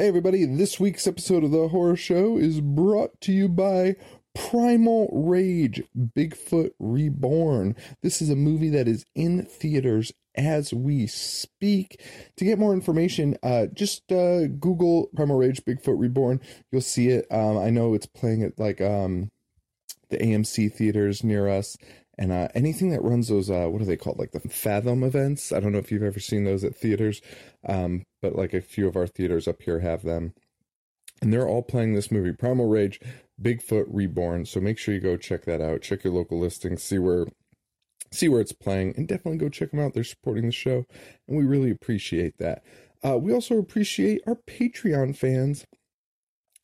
Hey, everybody, this week's episode of The Horror Show is brought to you by Primal Rage Bigfoot Reborn. This is a movie that is in theaters as we speak. To get more information, uh, just uh, Google Primal Rage Bigfoot Reborn. You'll see it. Um, I know it's playing at like um, the AMC theaters near us. And uh, anything that runs those, uh, what are they called? Like the Fathom events. I don't know if you've ever seen those at theaters, um, but like a few of our theaters up here have them. And they're all playing this movie, Primal Rage, Bigfoot Reborn. So make sure you go check that out. Check your local listings, see where see where it's playing, and definitely go check them out. They're supporting the show, and we really appreciate that. Uh, we also appreciate our Patreon fans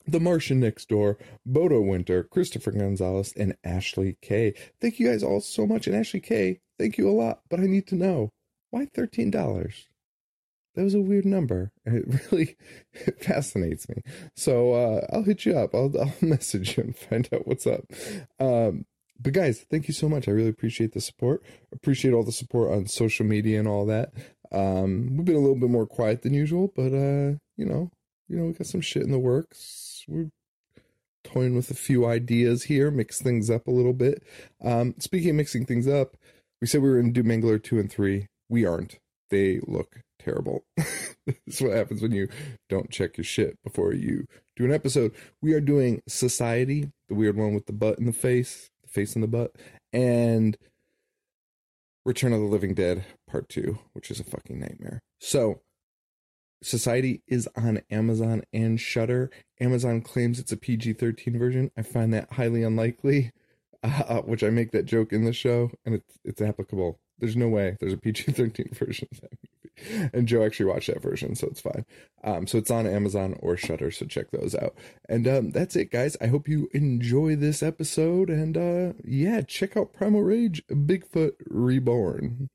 the Martian Next Door, Bodo Winter, Christopher Gonzalez, and Ashley K. Thank you guys all so much. And Ashley K, thank you a lot. But I need to know why $13? That was a weird number. It really it fascinates me. So uh, I'll hit you up. I'll, I'll message you and find out what's up. Um, but guys, thank you so much. I really appreciate the support. Appreciate all the support on social media and all that. Um, we've been a little bit more quiet than usual, but uh, you know, you know, we got some shit in the works we're toying with a few ideas here, mix things up a little bit. Um, speaking of mixing things up, we said we were going to do Mangler 2 and 3. We aren't. They look terrible. this is what happens when you don't check your shit before you do an episode. We are doing Society, the weird one with the butt in the face, the face in the butt, and Return of the Living Dead Part 2, which is a fucking nightmare. So, Society is on Amazon and Shudder. Amazon claims it's a PG-13 version. I find that highly unlikely, uh, which I make that joke in the show, and it's it's applicable. There's no way there's a PG-13 version of that movie. And Joe actually watched that version, so it's fine. Um, so it's on Amazon or Shudder, so check those out. And um, that's it, guys. I hope you enjoy this episode, and uh, yeah, check out Primal Rage, Bigfoot Reborn.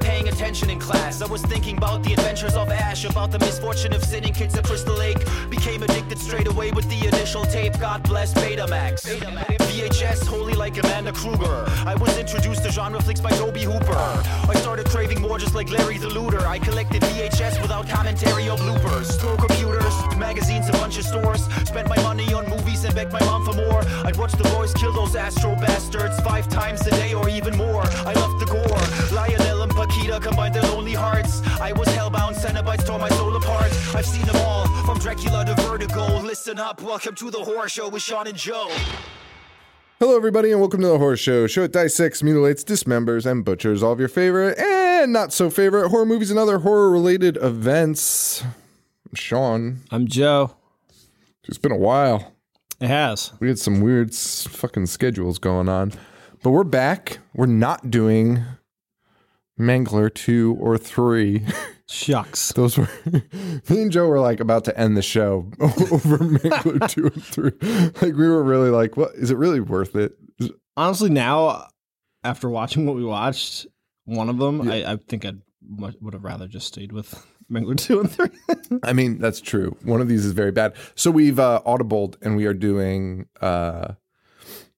Paying attention in class. I was thinking about the adventures of Ash, about the misfortune of sitting kids at Crystal Lake. Became addicted straight away with the initial tape. God bless Betamax. Betamax. VHS, holy like Amanda Kruger. I was introduced to genre flicks by Tobe Hooper. I started craving more just like Larry the Looter. I collected VHS without commentary or bloopers. Store computers, magazines, a bunch of stores. Spent my money on movies and begged my mom for more. I'd watch the boys kill those astro bastards five times a day or even more. I loved the gore. Lionel and Paquita combined their lonely hearts. I was hellbound, Cenobites tore my soul apart. I've seen them all, from Dracula to Vertigo. Listen up, welcome to the horror show with Sean and Joe. Hello, everybody, and welcome to the Horror Show. Show it dissects, mutilates, dismembers, and butchers all of your favorite and not so favorite horror movies and other horror related events. I'm Sean. I'm Joe. It's been a while. It has. We had some weird s- fucking schedules going on, but we're back. We're not doing Mangler two or three. Shucks. Those were me and Joe were like about to end the show over Mangler two and three. Like we were really like, what is it really worth it? Honestly, now after watching what we watched, one of them, I, I think I would have rather just stayed with Mangler two and three. I mean, that's true. One of these is very bad. So we've uh audibled and we are doing uh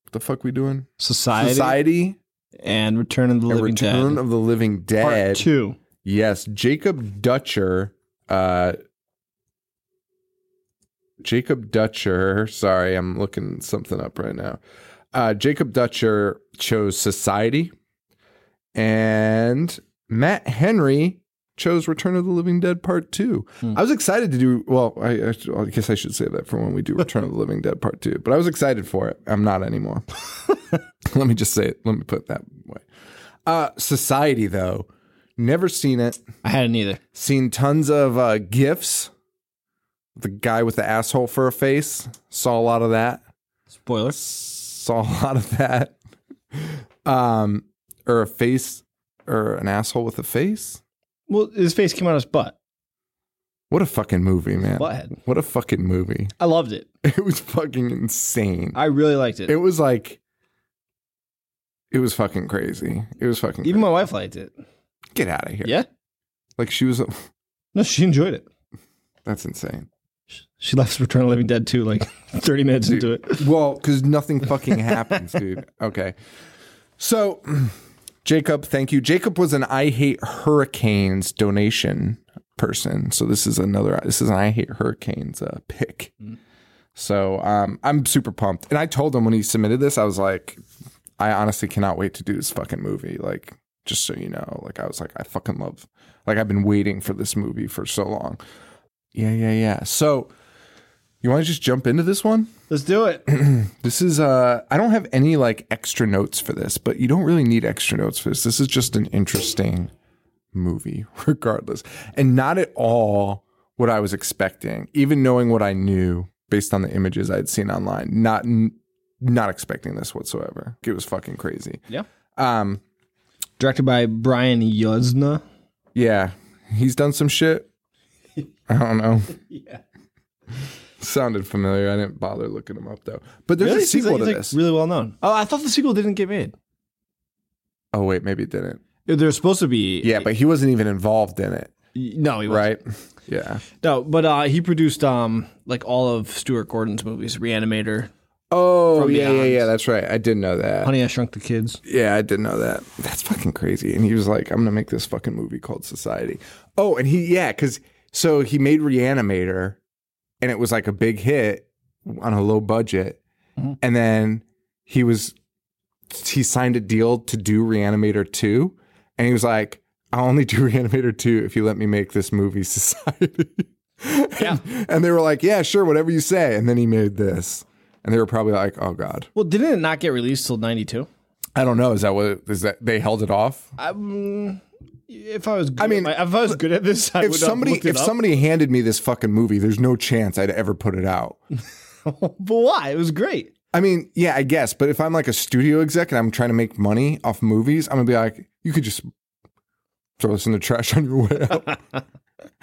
what the fuck we doing? Society, Society and Return of the and Living Return Dead. of the Living Dead. Part two. Yes, Jacob Dutcher. Uh, Jacob Dutcher. Sorry, I'm looking something up right now. Uh, Jacob Dutcher chose Society, and Matt Henry chose Return of the Living Dead Part Two. I was excited to do. Well, I, I, I guess I should say that for when we do Return of the Living Dead Part Two. But I was excited for it. I'm not anymore. Let me just say it. Let me put it that way. Uh, Society, though, never seen it I hadn't either. seen tons of uh, gifs. The guy with the asshole for a face saw a lot of that. Spoiler. Saw a lot of that. Um, or a face, or an asshole with a face. Well, his face came out of his butt. What a fucking movie, man! Butthead. What a fucking movie! I loved it. It was fucking insane. I really liked it. It was like, it was fucking crazy. It was fucking. Even crazy. my wife liked it. Get out of here! Yeah. Like she was. No, she enjoyed it. That's insane. She left Return of the Living Dead too, like 30 minutes into it. Well, because nothing fucking happens, dude. Okay. So, Jacob, thank you. Jacob was an I Hate Hurricanes donation person. So this is another. This is an I Hate Hurricanes uh, pick. So um, I'm super pumped. And I told him when he submitted this, I was like, I honestly cannot wait to do this fucking movie. Like, just so you know, like I was like, I fucking love. Like I've been waiting for this movie for so long. Yeah, yeah, yeah. So. You want to just jump into this one? Let's do it. This is uh I don't have any like extra notes for this, but you don't really need extra notes for this. This is just an interesting movie regardless. And not at all what I was expecting, even knowing what I knew based on the images I'd seen online. Not not expecting this whatsoever. It was fucking crazy. Yeah. Um Directed by Brian Yuzna. yeah, he's done some shit. I don't know. Yeah. Sounded familiar. I didn't bother looking him up though. But there's Really? a He's sequel like- to he's, like, this. really well known. Oh, I thought the sequel didn't get made. oh wait, maybe it didn't. There's supposed to be. Yeah, but he wasn't even involved in it, no, he wasn't. right? Yeah. No, but uh, he produced um like all of Stuart Gordon's movies, Reanimator, Oh From yeah, yeah, yeah. That's right. I didn't know that. Honey, I Shrunk the Kids. Yeah, I didn't know that. That's fucking crazy. And he was like, "I'm gonna make this fucking movie called Society." Oh, and he yeah, because so he made Reanimator, and it was like a big hit on a low budget, Mhm. and then he was he signed a deal to do Reanimator two, and he was like, "I'll only do Reanimator two if you let me make this movie Society." Yeah. and they were like, "Yeah, sure, whatever you say." And then he made this, and they were probably like, "Oh God." Well, didn't it not get released till '92? I don't know. Is that what is that they held it off? Um, if I was, good I mean, at if I was good at this, I If somebody it if up. somebody handed me this fucking movie, there's no chance I'd ever put it out. but why? It was great. I mean, yeah, I guess, but if I'm like a studio exec and I'm trying to make money off movies, I'm gonna be like, you could just throw this in the trash on your way out.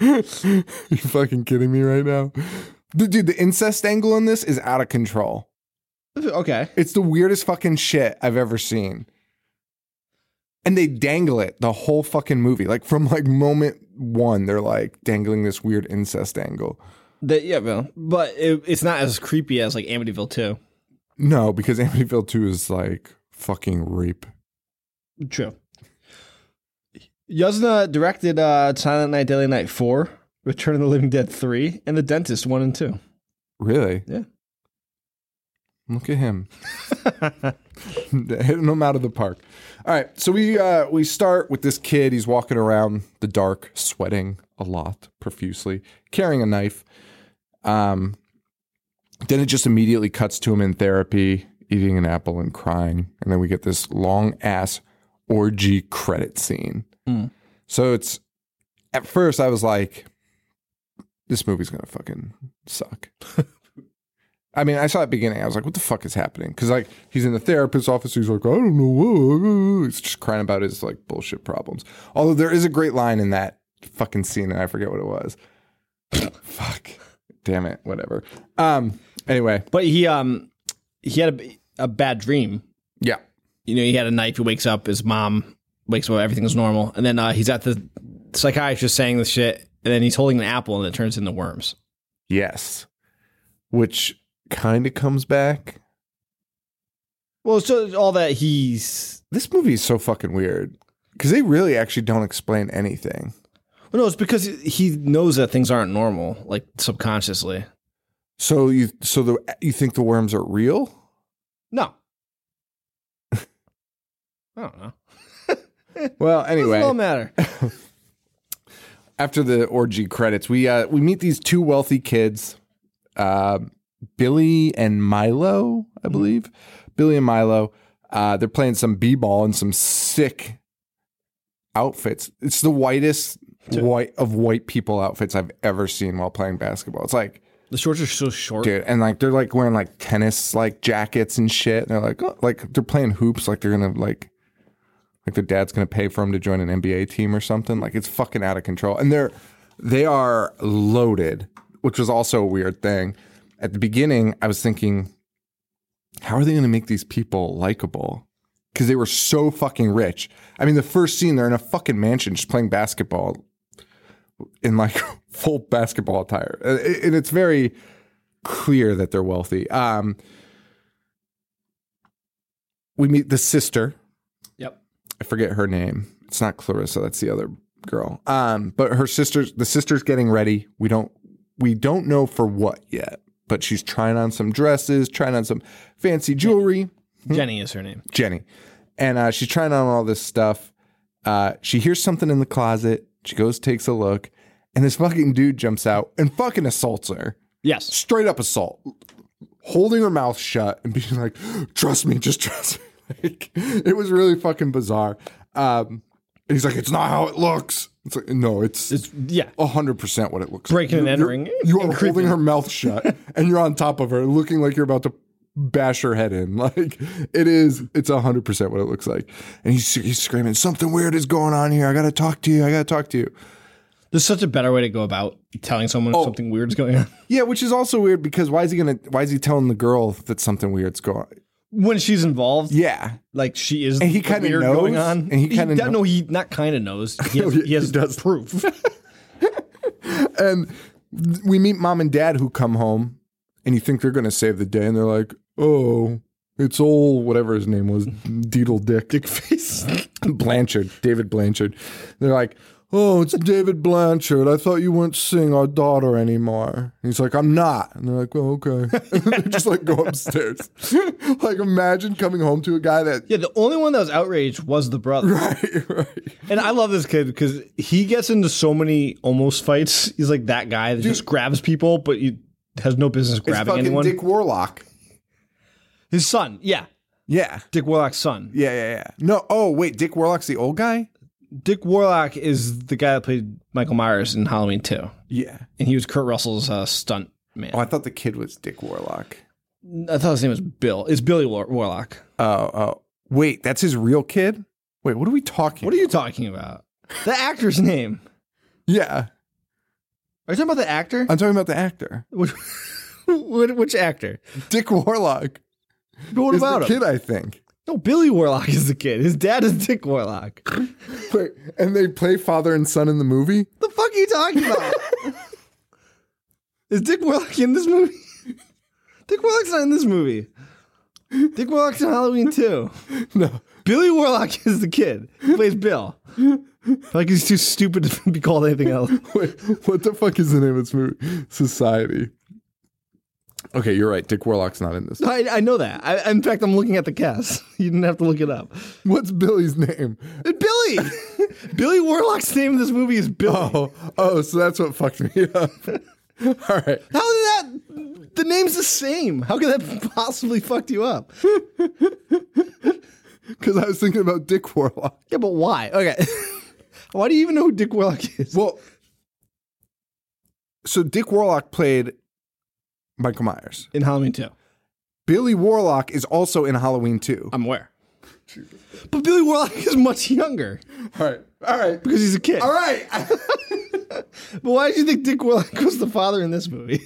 you fucking kidding me right now? Dude, dude, the incest angle in this is out of control. Okay. It's the weirdest fucking shit I've ever seen. And they dangle it the whole fucking movie. Like from like moment one, they're like dangling this weird incest angle. That yeah, well, but it, it's not as creepy as like Amityville 2. No, because Amityville 2 is like fucking rape. True. Yuzna directed uh, Silent Night, Deadly Night 4, Return of the Living Dead 3, and The Dentist 1 and 2. Really? Yeah. Look at him. Hitting him out of the park. All right. So we uh we start with this kid. He's walking around the dark, sweating a lot profusely, carrying a knife. Um then it just immediately cuts to him in therapy, eating an apple and crying. And then we get this long ass orgy credit scene. Mm. So it's at first I was like, this movie's gonna fucking suck. I mean, I saw it beginning. I was like, "What the fuck is happening?" Because like he's in the therapist's office. He's like, "I don't know." He's just crying about his like bullshit problems. Although there is a great line in that fucking scene, and I forget what it was. fuck, damn it, whatever. Um. Anyway, But he um he had a, a bad dream. yeah, You know, he had a knife. He wakes up. His mom wakes up. Everything's normal. And then uh, he's at the psychiatrist saying this shit. And then he's holding an apple, and it turns into worms. yes, which kind of comes back. Well, so all that he's. This movie is so fucking weird because they really actually don't explain anything. Well, no, it's because he knows that things aren't normal, like subconsciously. So you, so the you think the worms are real? No. I don't know. Well, Anyway, it don't matter. after the orgy credits, we uh, we meet these two wealthy kids, uh, Billy and Milo, I believe. Billy and Milo. Uh, they're playing some b-ball in some sick outfits. It's the whitest white of white people outfits I've ever seen while playing basketball. It's like, The shorts are so short. dude, and like they're like wearing like tennis like jackets and shit. And they're like, oh, like they're playing hoops, like they're gonna like like their dad's gonna pay for them to join an NBA team or something. Like it's fucking out of control. And they're they are loaded, which was also a weird thing. At the beginning, I was thinking, how are they gonna make these people likable? Because they were so fucking rich. I mean, the first scene, they're in a fucking mansion just playing basketball in like full basketball attire, and it's very clear that they're wealthy. Um, we meet the sister. I forget her name. It's not Clarissa. That's the other girl. Um, but her sister's the sister's getting ready. We don't we don't know for what yet, but she's trying on some dresses, trying on some fancy jewelry. Jenny is her name. Jenny, and uh, she's trying on all this stuff. Uh, she hears something in the closet. She goes, takes a look, and this fucking dude jumps out and fucking assaults her. Yes. Straight up assault, holding her mouth shut and being like, "Trust me, just trust me." Like, it was really fucking bizarre. Um, he's like, "It's not how it looks." It's like, no, it's It's yeah. hundred percent what it looks Breaking like. Breaking and entering You are and holding her mouth shut, and you're on top of her, looking like you're about to bash her head in. Like it is. It's hundred percent what it looks like. And he's he's screaming, "Something weird is going on here. I got to talk to you. I got to talk to you." There's such a better way to go about telling someone Oh. something weird's going on. Yeah, which is also weird because why is he gonna? Why is he telling the girl that something weird's going? When she's involved, Yeah, like she is And he kinda weird knows, going on. and he kinda does- no, he not kind of knows. He has, He he does. proof. and we meet mom and dad who come home, and you think they're gonna save the day, and they're like, "Oh, it's old whatever his name was, Deedle Dick, Dick Face, Blanchard, David Blanchard." They're like, "Oh, it's David Blanchard. I thought you weren't seeing our daughter anymore." He's like, "I'm not," and they're like, "Oh, okay." and they just like go upstairs. like, imagine coming home to a guy that. yeah, the only one that was outraged was the brother. Right, right. And I love this kid because he gets into so many almost fights. He's like that guy that just grabs people, but he has no business grabbing anyone. Dick Warlock. His son, yeah, Yeah. Dick Warlock's son. Yeah, yeah, yeah. No, oh wait, Dick Warlock's the old guy. Dick Warlock is the guy that played Michael Myers in Halloween 2. Yeah. And he was Kurt Russell's uh, stunt man. Oh, I thought the kid was Dick Warlock. I thought his name was Bill. It's Billy War- Warlock. Oh, oh. Wait, that's his real kid? Wait, what are we talking? What are you talking about? The actor's name. Yeah, Are you talking about the actor? I'm talking about the actor, Which, which, actor? Dick Warlock. But what is about the him? kid? I think. No, Billy Warlock is the kid. His dad is Dick Warlock. Wait, and they play father and son in the movie. the fuck are you talking about? is Dick Warlock in this movie? Dick Warlock's not in this movie. Dick Warlock's in Halloween too. No, Billy Warlock is the kid. He plays Bill. Like he's too stupid to be called anything else. wait, what the fuck is the name of this movie? Society. Okay, you're right. Dick Warlock's not in this. I, I know that. I, in fact, I'm looking at the cast. You didn't have to look it up. What's Billy's name? Billy. Billy Warlock's name in this movie is Billy. Oh, oh, so that's what fucked me up. All right. How did that? The name's the same. How could that possibly fucked you up? Because I was thinking about Dick Warlock. Yeah, but why? Okay. why do you even know who Dick Warlock is? Well, so Dick Warlock played Michael Myers. In Halloween 2. Billy Warlock is also in Halloween 2. I'm aware. But Billy Warlock is much younger All right. All right. because he's a kid. All right. But why did you think Dick Warlock was the father in this movie?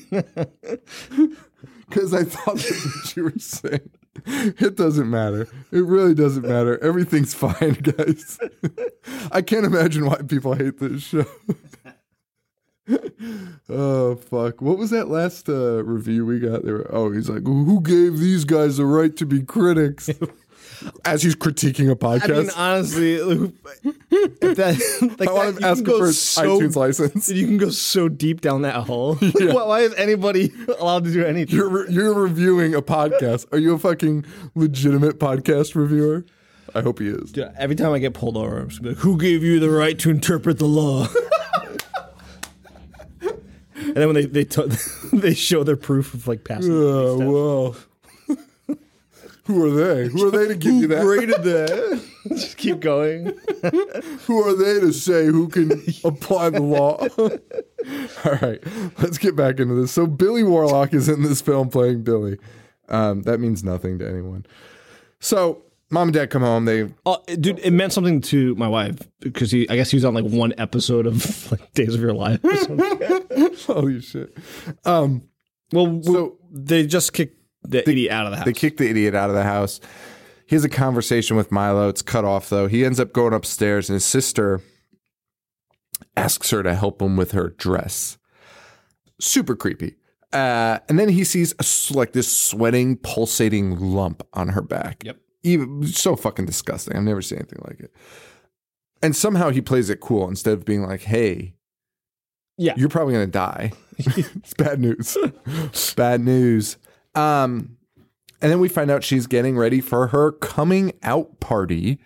Because I thought that's what you were saying. It doesn't matter. It really doesn't matter. Everything's fine, guys. I can't imagine why people hate this show. oh fuck! What was that last uh, review we got? There. Oh, he's like, "Who gave these guys the right to be critics?" As he's critiquing a podcast. mean, honestly, if that, like I want to ask him for so, iTunes license. You can go so deep down that hole. why, why is anybody allowed to do anything? You're re- you're reviewing a podcast. Are you a fucking legitimate podcast reviewer? I hope he is. Dude, every time I get pulled over, I'm just like, "Who gave you the right to interpret the law?" And then when they they t- they show their proof of like passing, Oh well. Who are they? Who are they to give you that? graded that. just keep going. Who are they to say who can apply the law? All right, let's get back into this. So Billy Warlock is in this film playing Billy. Um, that means nothing to anyone. So mom and dad come home. They Oh, dude, it meant something to my wife because he, I guess he was on like one episode of like Days of Your Life. Or something. holy shit. well, So they just kicked the idiot out of the house. They kick the idiot out of the house. He has a conversation with Milo. It's cut off though. He ends up going upstairs, and his sister asks her to help him with her dress. Super creepy. Uh, and then he sees a like this sweating, pulsating lump on her back. Yep. Even so fucking disgusting. I've never seen anything like it. And somehow he plays it cool instead of being like, "Hey, Yeah. you're probably gonna die." it's bad news. bad news. Um, and then we find out she's getting ready for her coming out party,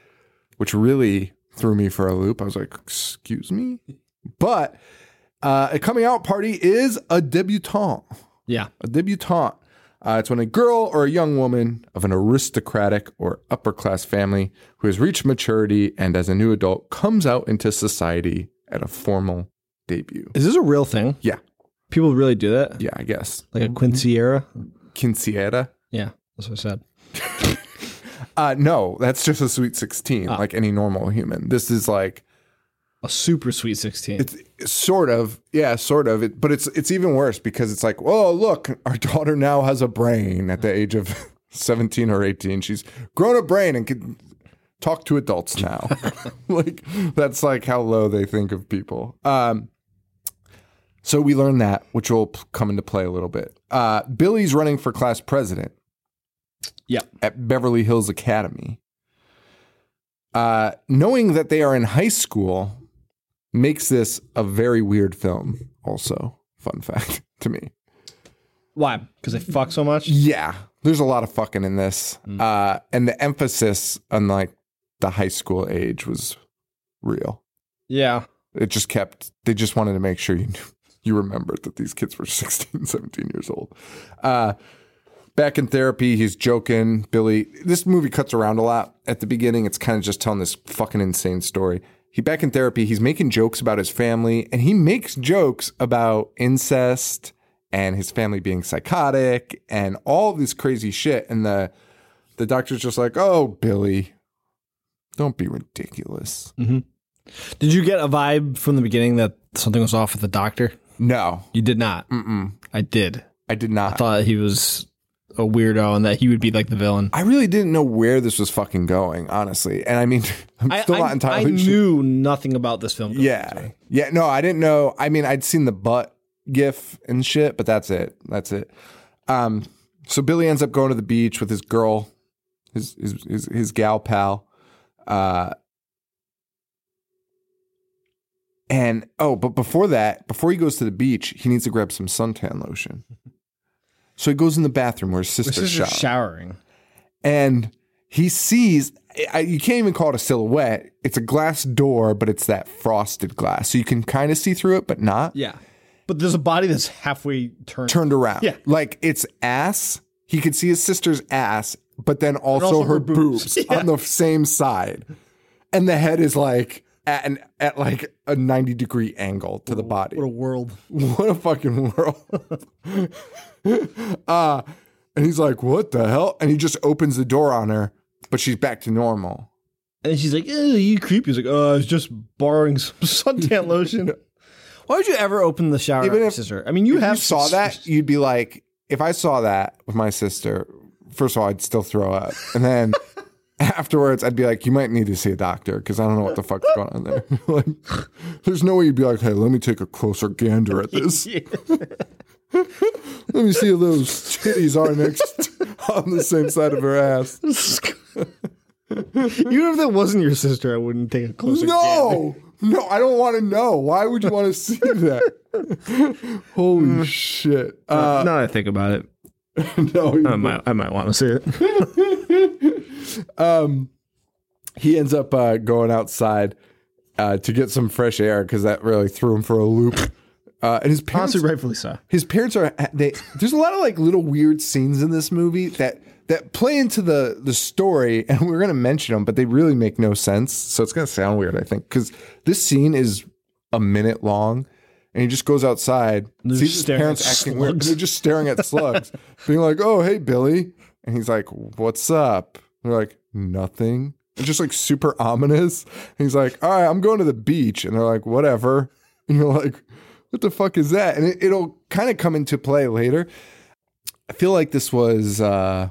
which really threw me for a loop. I was like, "Excuse me," but uh, a coming out party is a debutante. Yeah. A debutante. Uh, it's when a girl or a young woman of an aristocratic or upper class family who has reached maturity and as a new adult comes out into society at a formal debut. Is this a real thing? Yeah. People really do that? Yeah, I guess. Like a Quincy era? Quinceañera? Yeah. That's what I said. Uh, no, that's just a sweet 16, like any normal human. This is like, A super sweet 16. it's sort of, yeah, sort of. It, but it's it's even worse because it's like, oh, look, our daughter now has a brain at the age of 17 or 18. She's grown a brain and can talk to adults now. like, that's like how low they think of people. Um, so we learn that, which will come into play a little bit. Uh, Billy's running for class president. yeah. at Beverly Hills Academy. Uh, knowing that they are in high school makes this a very weird film, also. Fun fact to me. Why? Because they fuck so much? Yeah, there's a lot of fucking in this. Uh, and the emphasis on like the high school age was real. Yeah. It just kept, they just wanted to make sure you knew, you remembered that these kids were 16, 17 years old. Uh, back in therapy, he's joking. Billy, this movie cuts around a lot at the beginning. It's kind of just telling this fucking insane story. He back in therapy, he's making jokes about his family and he makes jokes about incest and his family being psychotic and all this crazy shit. And the the doctor's just like, oh, Billy, don't be ridiculous. Mm-hmm. Did you get a vibe from the beginning that something was off with the doctor? No, You did not. Mm-mm. I did. I did not. I thought he was a weirdo and that he would be like the villain. I really didn't know where this was fucking going, honestly. And I mean, I'm still I, not I entirely sure. knew nothing about this film. Yeah. into. Yeah. No, I didn't know. I mean, I'd seen the butt gif and shit, but that's it. That's it. Um, so Billy ends up going to the beach with his girl, his his his, his gal pal. Uh and oh, but before that, before he goes to the beach, he needs to grab some suntan lotion. So he goes in the bathroom where his sister's is just showering showering. and he sees I, you can't even call it a silhouette it's a glass door but it's that frosted glass so you can kind of see through it but not Yeah. But there's a body that's halfway turned. turned around Yeah. like it's ass he could see his sister's ass but then also, also her, her boobs, boobs. on the same side and the head is like at an at like a 90 degree angle to the body What a world. what a fucking world. uh, and he's like, what the hell? And he just opens the door on her, but she's back to normal. And she's like, eh, you creepy. He's like, oh, I was just borrowing some suntan lotion. Why would you ever open the shower Even if- sister? I mean, you If have you saw sisters. that, you'd be like, if I saw that with my sister, first of all, I'd still throw up. And then afterwards, I'd be like, you might need to see a doctor because I don't know what the fuck's going on there. like, there's no way you'd be like, hey, let me take a closer gander at this. let me see if those titties are next on the same side of her ass. Even if that wasn't your sister, I wouldn't take a closer gander. No, no, I don't want to know. Why would you want to see that? Holy shit! Uh, now that I think about it, no, I might, I might want to see it. He ends up uh, going outside uh, to get some fresh air because that really threw him for a loop. Uh, and his parents, Honestly, rightfully so. his parents are they. There's a lot of like little weird scenes in this movie that that play into the the story, and we're gonna mention them, but they really make no sense. So it's gonna sound weird, I think, because this scene is a minute long. And he just goes outside, they're sees his parents acting weird. They're just staring at slugs, being like, "Oh, hey, Billy," and he's like, "What's up?" And they're like, "Nothing." It's just like super ominous. And he's like, "All right, I'm going to the beach," and they're like, "Whatever." And you're like, "What the fuck is that?" And it, it'll kind of come into play later. I feel like this was, uh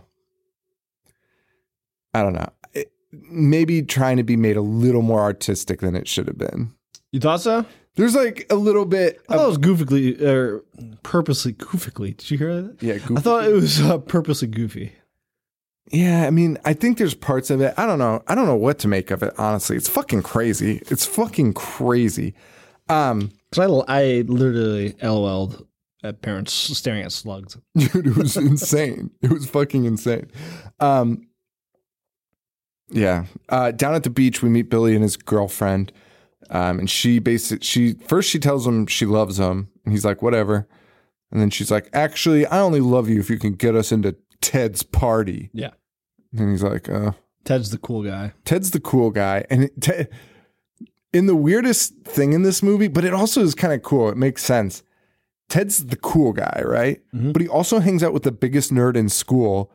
I don't know, it, maybe trying to be made a little more artistic than it should have been. You thought so? There's like a little bit. I thought it was goofily or purposely goofily. Did you hear that? Yeah, I thought it was uh, purposely goofy. Yeah, I mean, I think there's parts of it. I don't know. I don't know what to make of it. Honestly, it's fucking crazy. It's fucking crazy. Um, Because I, I literally LOL'd at parents staring at slugs. dude, it was insane. It was fucking insane. Um, yeah. Uh, down at the beach, we meet Billy and his girlfriend. Um, and she basically, she first she tells him she loves him, and he's like, whatever. And then she's like, actually, I only love you if you can get us into Ted's party. Yeah. And he's like, uh, Ted's the cool guy. Ted's the cool guy, and it, Ted, in the weirdest thing in this movie, but it also is kind of cool. It makes sense. Ted's the cool guy, right? Mhm. But he also hangs out with the biggest nerd in school,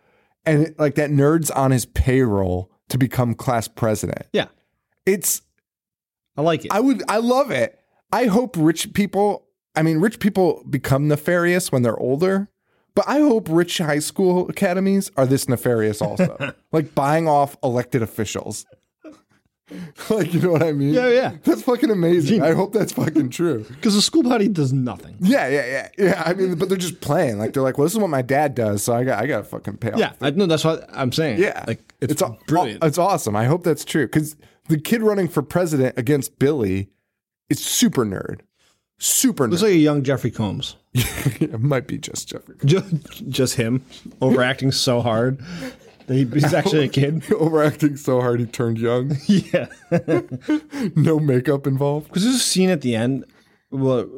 and it- like that nerd's on his payroll to become class president. Yeah. It's I like it. I would I love it. I hope rich people. I mean, rich people become nefarious when they're older. But I hope rich high school academies are this nefarious also, like buying off elected officials. like, you know what I mean? Yeah, yeah. That's fucking amazing. I hope that's fucking true. Because the school party does nothing. Yeah, yeah, yeah, yeah. I mean, but they're just playing. Like they're like, well, this is what my dad does, so I got, I got to fucking pay off. Yeah, I know that's what I'm saying. Yeah, like it's, it's aw- brilliant. It's awesome. I hope that's true because the kid running for president against Billy is super nerd, super Looks nerd. like a young Jeffrey Combs. it might be just Jeffrey Just, just him overacting so hard he's actually a kid. overacting so hard he turned young. Yeah, no makeup involved. because there's a scene at the end. Well,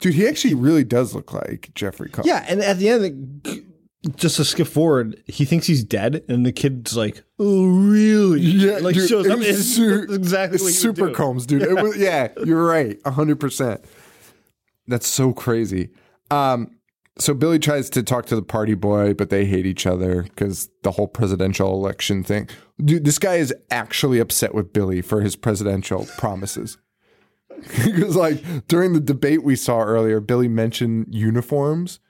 Dude, he actually really does look like Jeffrey Combs. yeah, and at the end, just to skip forward, he thinks he's dead, and the kid's like, "Oh, really?" Yeah, like dude, shows it up. was su- exactly it's what super doing. Combs, dude. It was, yeah, you're right, hundred percent. That's so crazy. Um, so Billy tries to talk to the party boy, but they hate each other because the whole presidential election thing. Dude, this guy is actually upset with Billy for his presidential promises. Because like during the debate we saw earlier, Billy mentioned uniforms,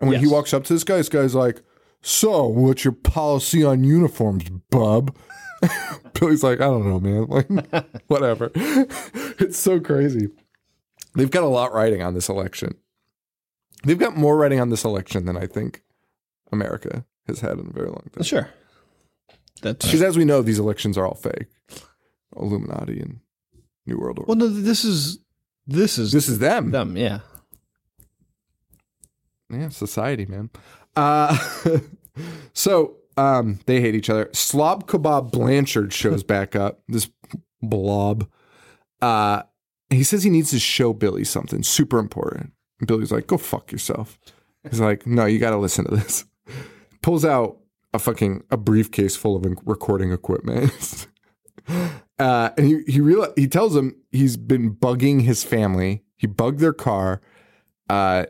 and when he walks up to this guy, this guy's like, "So, what's your policy on uniforms, bub?" Billy's like, I don't know, man. Like, whatever. it's so crazy. They've got a lot writing on this election. They've got more writing on this election than I think America has had in a very long time. Sure, that's Because as we know, these elections are all fake. Illuminati and New World Order. well. No, this is this is this is them. them. Yeah, Yeah, society, man. Uh, so um, they hate each other. Slob Kebab Blanchard shows back up. This blob. Uh, he says he needs to show Billy something super important. And Billy's like, "Go fuck yourself." He's like, "No, you got to listen to this." Pulls out a fucking a briefcase full of recording equipment. uh, and he he real he tells him he's been bugging his family. He bugged their car. Uh,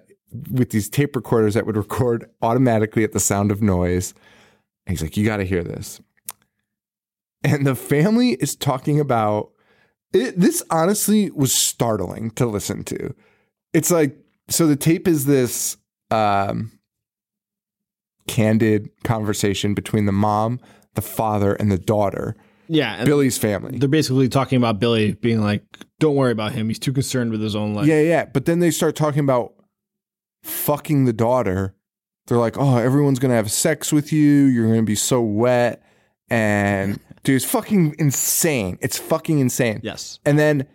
with these tape recorders that would record automatically at the sound of noise. And he's like, You got to hear this. And the family is talking about it. This honestly was startling to listen to. It's like, so the tape is this um, candid conversation between the mom, the father, and the daughter, yeah. And Billy's family. they're basically talking about Billy being like, "Don't worry about him. He's too concerned with his own life." Yeah, yeah. But then they start talking about fucking the daughter. They're like, oh, everyone's gonna have sex with you. You're gonna be so wet. And dude, it's fucking insane. It's fucking insane. Yes. And then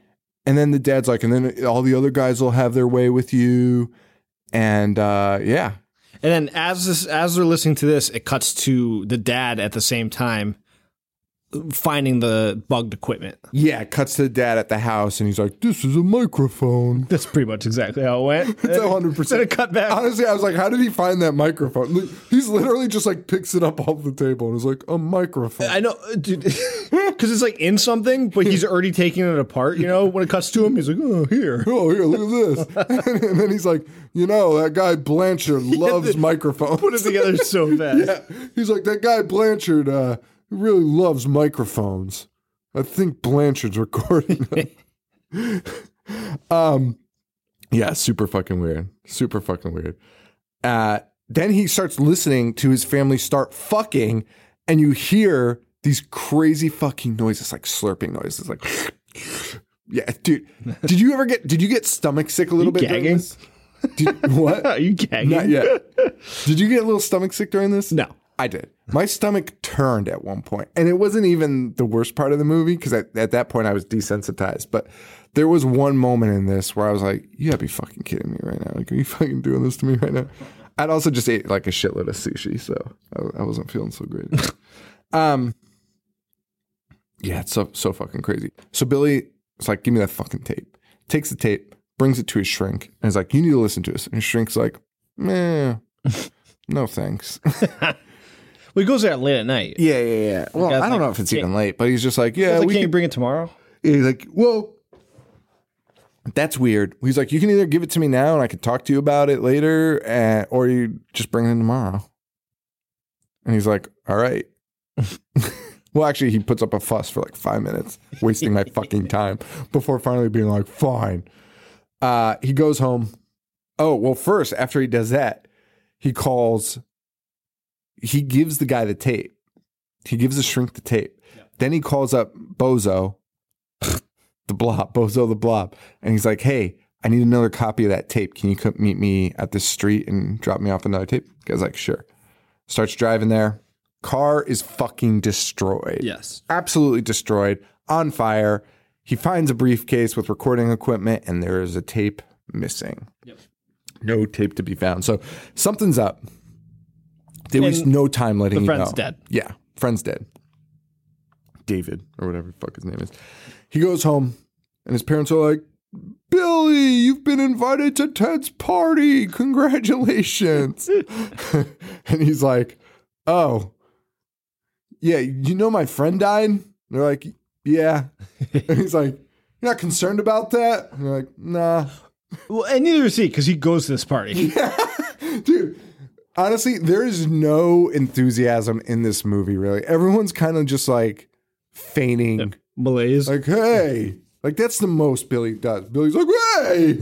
and then the dad's like, and then all the other guys will have their way with you. And uh yeah. And then as this as they're listening to this, it cuts to the dad at the same time finding the bugged equipment. Yeah, cuts to the dad at the house and he's like, This is a microphone. That's pretty much exactly how it went. It's a one hundred percent cut back. Honestly, I was like, how did he find that microphone? He's literally just like picks it up off the table and is like, a microphone. I know, dude, because it's like in something, but he's already taking it apart. You know, when it cuts to him, he's like, "Oh, here." oh, here, look at this. and then he's like, you know, that guy Blanchard loves microphones. Put it together so fast. yeah. He's like, that guy Blanchard uh, really loves microphones. I think Blanchard's recording them. um, yeah, super fucking weird. Super fucking weird. Uh, then he starts listening to his family start fucking, and you hear these crazy fucking noises, like slurping noises, like Yeah, dude. Did you ever get? Did you get stomach sick a little You bit? during gagging? this? Did, what? Are you gagging? Not yet. Did you get a little stomach sick during this? No. I did. My stomach turned at one point, and it wasn't even the worst part of the movie because at, at that point I was desensitized. But there was one moment in this where I was like, "You gotta be fucking kidding me right now! Like, are you fucking doing this to me right now?" I'd also just ate like a shitload of sushi, so I, I wasn't feeling so great. um, yeah, it's so so fucking crazy. So Billy is like, "Give me that fucking tape." Takes the tape, brings it to his shrink, and is like, "You need to listen to this." And his shrink's like, "Meh, no thanks." Well, he goes there late at night. Yeah, yeah, yeah. Well, I don't like, know if it's even late, but he's just like, yeah, like, we can't you bring it tomorrow? He's like, well, that's weird. He's like, you can either give it to me now and I can talk to you about it later, and, or you just bring it in tomorrow. And he's like, all right. well, actually, he puts up a fuss for like five minutes, wasting my fucking time before finally being like, fine. Uh, he goes home. Oh, well, first, after he does that, he calls, he gives the guy the tape. He gives the shrink the tape. Then he calls up Bozo, the blob, Bozo the blob. And he's like, hey, I need another copy of that tape. Can you come meet me at this street and drop me off another tape? The guy's like, sure. Starts driving there. Car is fucking destroyed. Yes. Absolutely destroyed, on fire. He finds a briefcase with recording equipment and there is a tape missing. No tape to be found. So something's up. They waste And no time letting the you friend's know. dead. Yeah, friend's dead. David or whatever the fuck his name is. He goes home and his parents are like, Billy, you've been invited to Ted's party. Congratulations. and he's like, Oh, yeah, you know my friend died? And they're like, Yeah. and he's like, You're not concerned about that? And they're like, Nah. Well, and neither is he because he goes to this party. Dude, honestly, there is no enthusiasm in this movie, really. Everyone's kind of just like feigning, Malaise. like, hey, like that's the most Billy does. Billy's like, hey,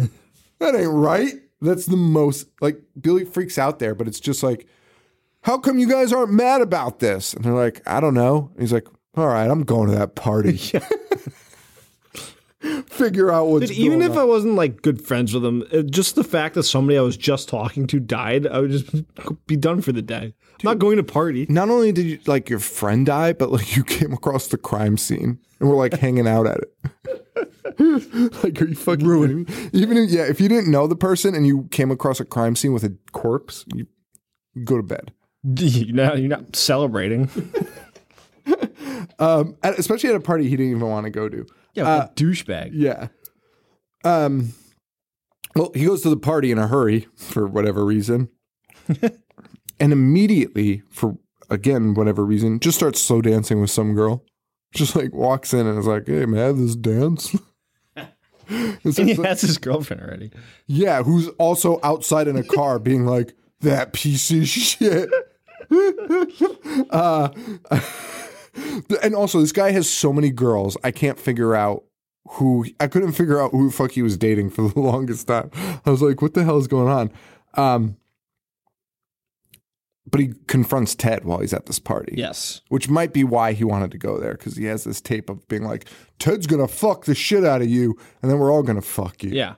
that ain't right. That's the most, like, Billy freaks out there, but it's just like, how come you guys aren't mad about this? And they're like, I don't know. And he's like, all right, I'm going to that party. Figure out what's Dude, even if on. I wasn't like good friends with him, uh, just the fact that somebody I was just talking to died, I would just be done for the day. I'm not going to party. not only did you like your friend die, but like you came across the crime scene and we're like hanging out at it. like, are you fucking ruined? Even if, yeah, if you didn't know the person and you came across a crime scene with a corpse, you, you go to bed. You're not, you're not celebrating. Um, at- especially at a party he didn't even want to go to. Yeah, douchebag. Yeah. Um. Well, he goes to the party in a hurry for whatever reason, and immediately, for again whatever reason, just starts slow dancing with some girl. Just like walks in and is like, "Hey, man, this dance." And he like- has his girlfriend already. yeah, who's also outside in a car being like, "That piece of shit." uh, and also, this guy has so many girls. I can't figure out who. I couldn't figure out who the fuck he was dating for the longest time. I was like, "What the hell is going on?" Um, but he confronts Ted while he's at this party. Yes. Which might be why he wanted to go there because he has this tape of being like, Ted's gonna fuck the shit out of you, and then we're all gonna fuck you. Yeah.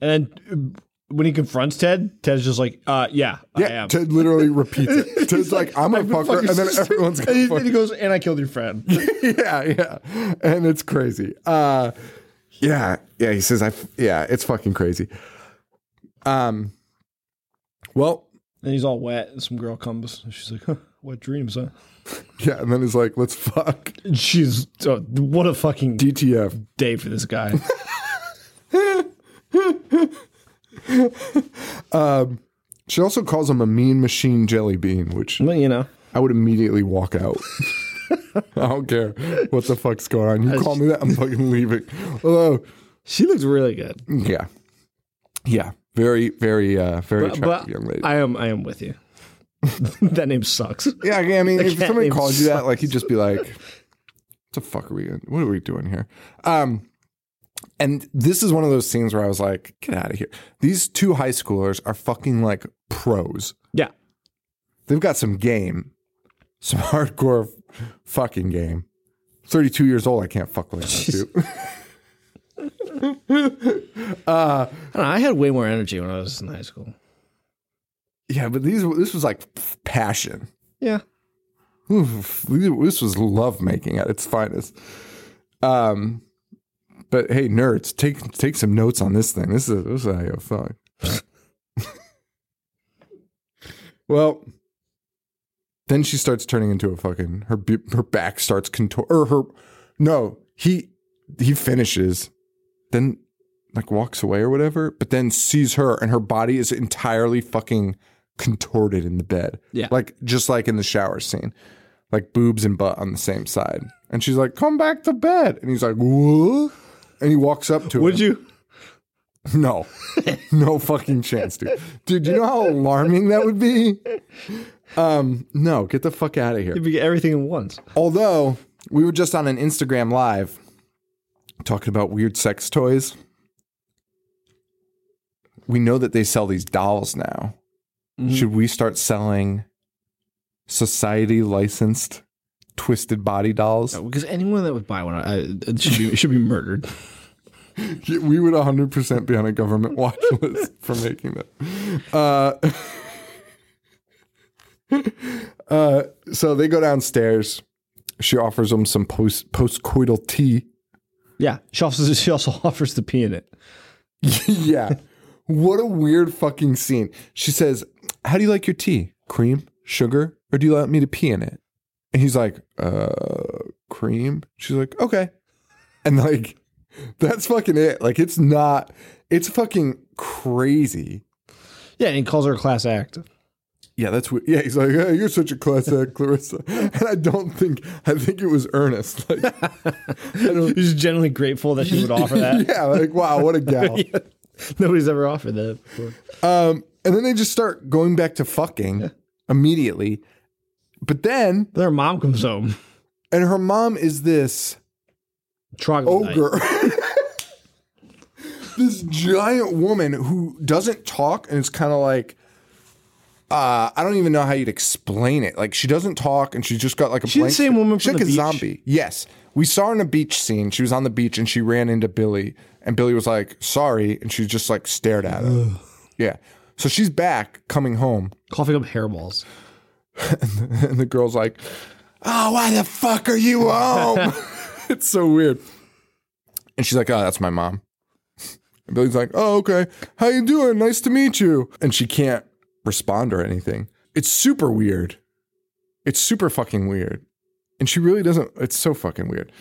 And then when he confronts Ted, Ted's just like, uh, yeah, I Yeah, am. Ted literally repeats it. Ted's like, I'm a fucker, and then everyone's and gonna fuck. and he goes, and I killed your friend. yeah, yeah, and it's crazy. Uh, yeah, yeah. He says, I, yeah, it's fucking crazy. Um, well, and he's all wet, and some girl comes. And she's like, huh, wet dreams, huh? yeah, and then he's like, let's fuck And she's, uh, what a fucking DTF. day for this guy. She also calls him a mean machine jelly bean, which well, you know. I would immediately walk out. I don't care what the fuck's going on. You call me that, I'm fucking leaving. Although, She looks really good. yeah, yeah, very, very, uh, very But, attractive but young lady. I am I am with you. that name sucks. yeah, I mean, if somebody called you that, like, you'd just be like, "What the fuck are we? In? What are we doing here?" Um, and this is one of those scenes where I was like, "Get out of here!" These two high schoolers are fucking like pros. Yeah. They've got some game, some hardcore fucking game. 32 years old, I can't fuck like that, dude. I don't know. I had way more energy when I was in high school. Yeah, but these this was like passion. Yeah. Oof, this was love making at its finest. Um, but hey, nerds, take take some notes on this thing. This is this is how you fun. well, then she starts turning into a fucking her her back starts contour or her no he he finishes then like walks away or whatever but then sees her and her body is entirely fucking contorted in the bed Yeah. like just like in the shower scene like boobs and butt on the same side and she's like come back to bed and he's like what and he walks up to her Would you? no, no fucking chance, dude. Dude, you know how alarming that would be? Um, no, get the fuck out of here. If you be everything at once. Although we were just on an Instagram live talking about weird sex toys. We know that they sell these dolls now. Should we start selling society licensed twisted body dolls? Because anyone that would buy one I, it should be should be murdered. We would 100% be on a government watch list for making that. Uh, uh, so they go downstairs. She offers them some post postcoital tea. Yeah. She also she also offers to pee in it. yeah. What a weird fucking scene. She says, How do you like your tea? Cream, sugar, or do you want me to pee in it? And he's like, Uh, cream. She's like, Okay. And like, that's fucking it. Like, it's not, it's fucking crazy. Yeah, and he calls her a class act. Yeah, that's what. Yeah, he's like, hey, you're such a class act, Clarissa. And I don't think, I think it was earnest. Like, He's genuinely grateful that she would offer that. yeah, like, wow, what a gal. Nobody's ever offered that before. Um, and then they just start going back to fucking immediately. But then, her mom comes home. and her mom is this Troglodyte. ogre. this giant woman who doesn't talk and it's kind of like uh, I don't even know how you'd explain it. Like she doesn't talk and she's just got like a She the blank same woman She's like the a beach? zombie. Yes. We saw her in a beach scene. She was on the beach and she ran into Billy and Billy was like, "Sorry." And she just like stared at him. yeah. So she's back coming home Coughing up hairballs. and the girl's like, "Oh, why the fuck are you home?" it's so weird. And she's like, "Oh, that's my mom." And Billy's like, "Oh, okay. How you doing? Nice to meet you." And she can't respond or anything. It's super weird. It's super fucking weird. And she really doesn't. It's so fucking weird.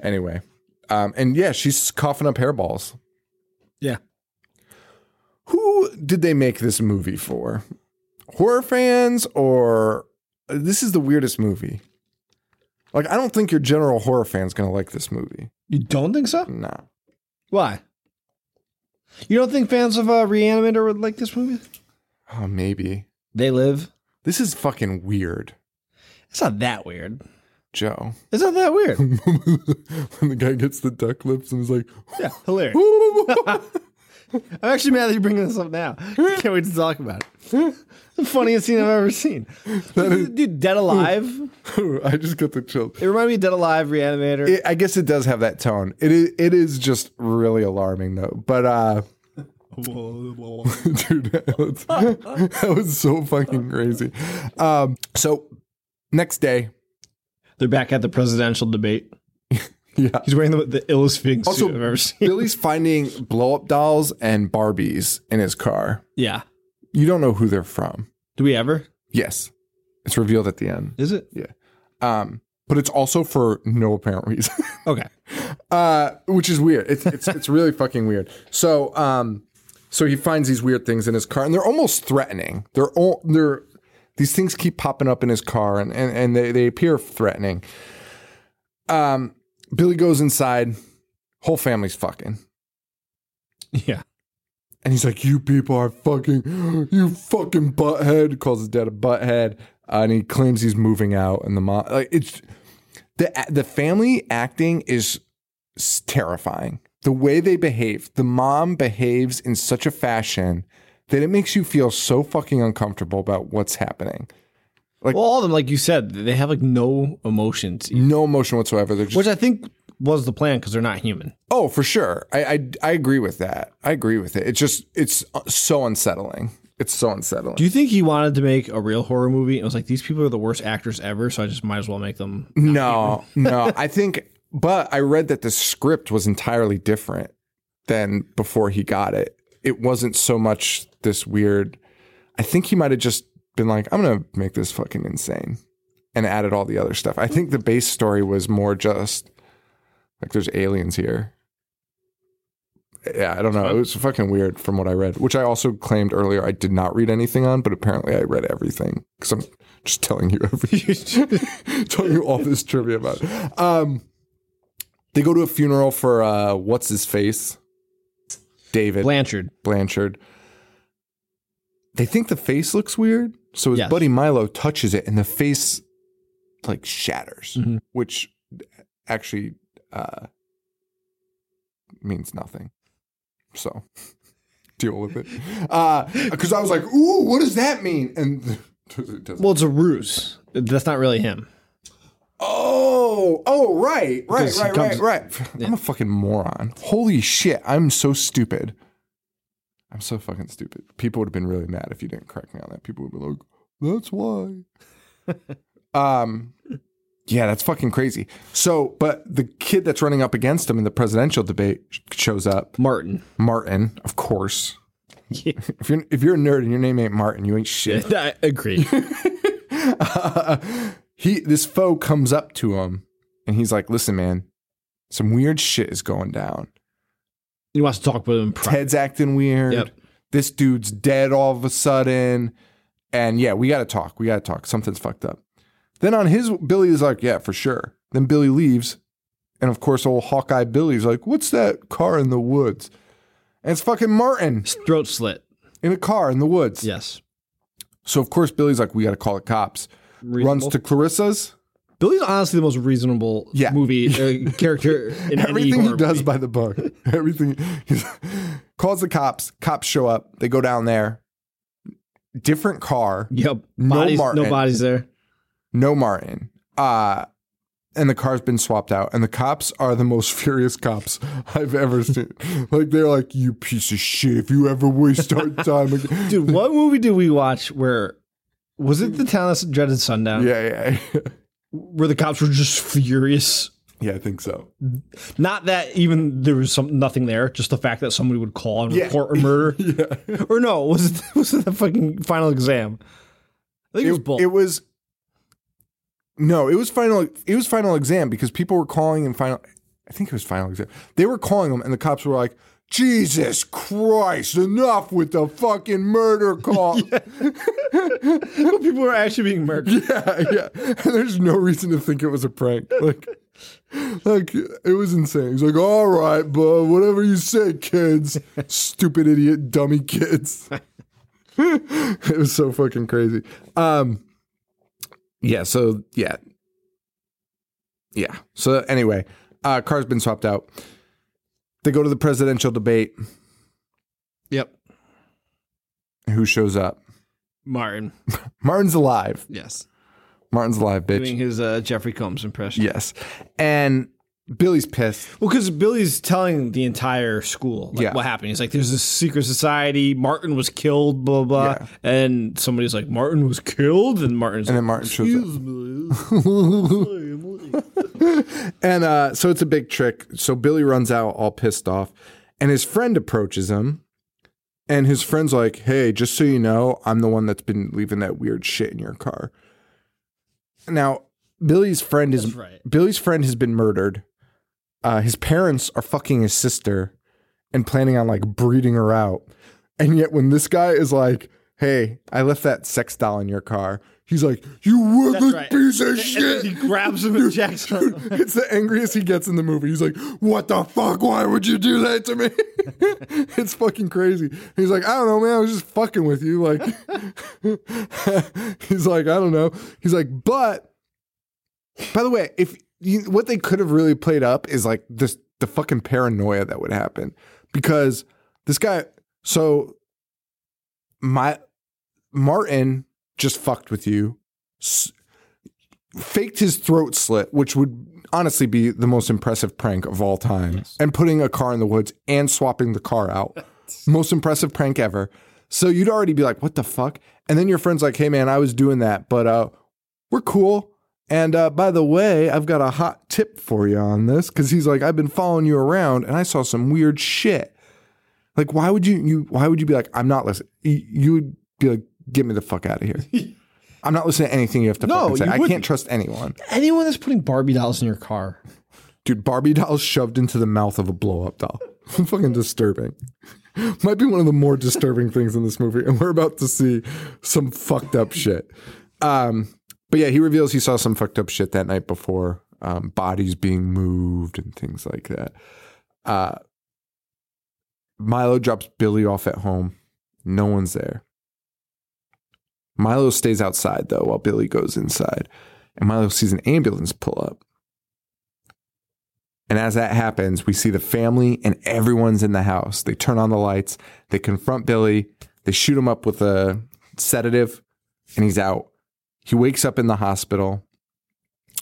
Anyway, um, and yeah, she's coughing up hairballs. Yeah. Who did they make this movie for? Horror fans or this is the weirdest movie. Like I don't think your general horror fan's gonna like this movie. You don't think so? No. Why? You don't think fans of uh, Reanimator would like this movie? Oh, maybe. They live. This is fucking weird, It's not that weird. Joe. It's not that weird. when the guy gets the duck lips and is like, yeah, hilarious. I'm actually mad that you're bringing this up now. Can't wait to talk about it. It's the funniest scene I've ever seen. Dude, Dead Alive. I just got the chill. It reminded me of Dead Alive, Reanimator. It, I guess it does have that tone. It is, it is just really alarming though. But uh dude, that was, that was so fucking crazy. Um so next day, They're back at the presidential debate. Yeah. He's wearing the, the illest fitting Also, suit I've ever seen. Billy's finding blow up dolls and Barbies in his car. Yeah. You don't know who they're from. Do we ever? Yes. It's revealed at the end. Is it? Yeah. Um, but it's also for no apparent reason. Okay. uh, which is weird. It's it's it's really fucking weird. So um, so he finds these weird things in his car, and they're almost threatening. They're all they're these things keep popping up in his car, and and, and they they appear threatening. Um, Billy goes inside. Whole family's fucking. Yeah. And he's like, "You people are fucking, you fucking butthead." Calls his dad a butthead, uh, and he claims he's moving out. And the mom, like, it's the the family acting is terrifying. The way they behave, the mom behaves in such a fashion that it makes you feel so fucking uncomfortable about what's happening. Well, all of them, like you said, they have like no emotions, No emotion whatsoever. They're just which I think was the plan because they're not human. Oh, for sure. I, I I agree with that. I agree with it. It's just it's uh, so unsettling. It's so unsettling. Do you think he wanted to make a real horror movie? And it was like, these people are the worst actors ever, so I just might as well make them. no, no. I think, but I read that the script was entirely different than before he got it. It wasn't so much this weird. I think he might have just been like, I'm gonna make this fucking insane, and added all the other stuff. I think the base story was more just like there's aliens here. Yeah, I don't know. It was fucking weird from what I read, which I also claimed earlier I did not read anything on, but apparently I read everything because I'm just telling you everything, telling you all this trivia about it. Um, they go to a funeral for uh, what's his face, David Blanchard. Blanchard. They think the face looks weird, so his Yes. buddy Milo touches it, and the face like shatters, Mhm. which actually uh, means nothing. So deal with it. Because I was like, "Ooh, what does that mean?" And it. Well, it's a ruse. That's not really him. Oh, oh, right, right, Because right, right, right. I'm a fucking moron. Holy shit, I'm so stupid. I'm so fucking stupid. People would have been really mad if you didn't correct me on that. People would be like, "That's why." um, yeah, that's fucking crazy. So, but the kid that's running up against him in the presidential debate shows up. Martin. Martin, of course. If you're if you're a nerd and your name ain't Martin, you ain't shit. I agree. he this foe comes up to him and he's like, "Listen, man, some weird shit is going down. He wants to talk with him. Pri- Ted's acting weird. Yep. This dude's dead all of a sudden, and yeah, we got to talk. We got to talk. Something's fucked up." Then on his Billy is like, "Yeah, for sure." Then Billy leaves, and of course, old Hawkeye Billy's like, "What's that car in the woods?" And it's fucking Martin His throat slit. in a car in the woods. Yes. So of course Billy's like, "We got to call the cops." Runs to Clarissa's. Billy's honestly the most reasonable Yeah. movie uh, character in Everything he does movie. by the book. Everything. Calls the cops. Cops show up. They go down there. Different car. Yep. No Martin. no bodies there. No Martin. Uh and the car's been swapped out. And the cops are the most furious cops I've ever seen. like they're like, you piece of shit. If you ever waste our time, again." Dude, what movie did we watch where was it the town that dreaded sundown? yeah, yeah, Where the cops were just furious. yeah. I think so. Not that even there was some nothing there, just the fact that somebody would call and Yeah. report a murder. Yeah. Or no, was it was it the fucking final exam? I think it, was both. it was no, it was final. It was final exam because people were calling and final. I think it was final exam. They were calling them, and the cops were like, "Jesus Christ, enough with the fucking murder call." yeah, people are actually being murdered. yeah. And there's no reason to think it was a prank. Like, like it was insane. He's like, "All right, bud, whatever you say, kids. Stupid idiot, dummy kids." it was so fucking crazy. Um, yeah. So yeah, yeah. So anyway, uh, car's been swapped out. They go to the presidential debate. Yep. Who shows up? Martin. Martin's alive. Yes. Martin's alive, bitch. Doing his uh, Jeffrey Combs impression. yes. And Billy's pissed. Well, because Billy's telling the entire school like, Yeah. what happened. He's like, "There's this secret society. Martin was killed. Blah blah." Yeah. blah. And somebody's like, "Martin was killed," and Martin's And like, then Martin shows up. "Excuse me." And uh, so it's a big trick. So Billy runs out all pissed off, and his friend approaches him. And his friend's like, hey, just so you know, I'm the one that's been leaving that weird shit in your car. Now, Billy's friend is right. Billy's friend has been murdered. Uh, his parents are fucking his sister and planning on like breeding her out. And yet when this guy is like, hey, I left that sex doll in your car, he's like, you worthless right. piece of And shit. he grabs him and jacks him. it's the angriest he gets in the movie. He's like, "What the fuck? Why would you do that to me?" it's fucking crazy. He's like, "I don't know, man. I was just fucking with you." Like, he's like, "I don't know." He's like, "But, by the way, if you, what they could have really played up is like this the fucking paranoia that would happen because this guy. So, my Martin just fucked with you." S- faked his throat slit, which would honestly be the most impressive prank of all time. And putting a car in the woods and swapping the car out. most impressive prank ever. So you'd already be like, what the fuck? And then your friend's like, hey man, I was doing that, but uh we're cool. And uh, by the way, I've got a hot tip for you on this because he's like, I've been following you around and I saw some weird shit. Like, why would you, you why would you be like, I'm not listening? You you would be like, get me the fuck out of here. I'm not listening to anything you have to No, fucking say. I wouldn't. can't trust anyone. Anyone that's putting Barbie dolls in your car. Dude, Barbie dolls shoved into the mouth of a blow up doll. fucking disturbing. Might be one of the more disturbing things in this movie. And we're about to see some fucked up shit. Um, but yeah, he reveals he saw some fucked up shit that night before. Um, bodies being moved and things like that. Uh, Milo drops Billy off at home. No one's there. Milo stays outside though while Billy goes inside. And Milo sees an ambulance pull up. And as that happens, we see the family and everyone's in the house. They turn on the lights, they confront Billy, they shoot him up with a sedative, and he's out. He wakes up in the hospital.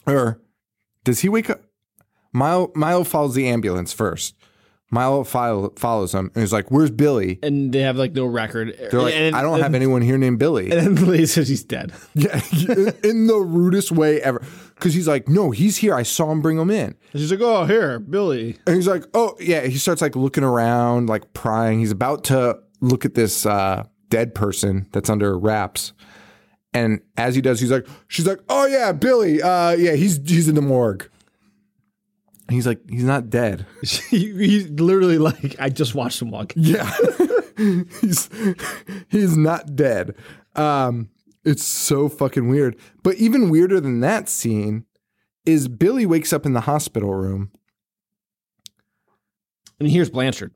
Or does he wake up? Milo, Milo follows the ambulance first. Milo file, follows him and he's like, Where's Billy? And they have like no record. They're like, and, I don't have anyone here named Billy. And then the lady says he's dead. Yeah, in the rudest way ever. Because he's like, No, he's here. I saw him bring him in. And she's like, oh, here, Billy. And he's like, oh, yeah. He starts like looking around, like prying. He's about to look at this uh, dead person that's under wraps. And as he does, he's like, she's like, oh, yeah, Billy. Uh, yeah, he's he's in the morgue. And he's like, he's not dead. He, he's literally like, I just watched him walk. Yeah. he's he's not dead. Um, it's so fucking weird. But even weirder than that scene is Billy wakes up in the hospital room And here's Blanchard.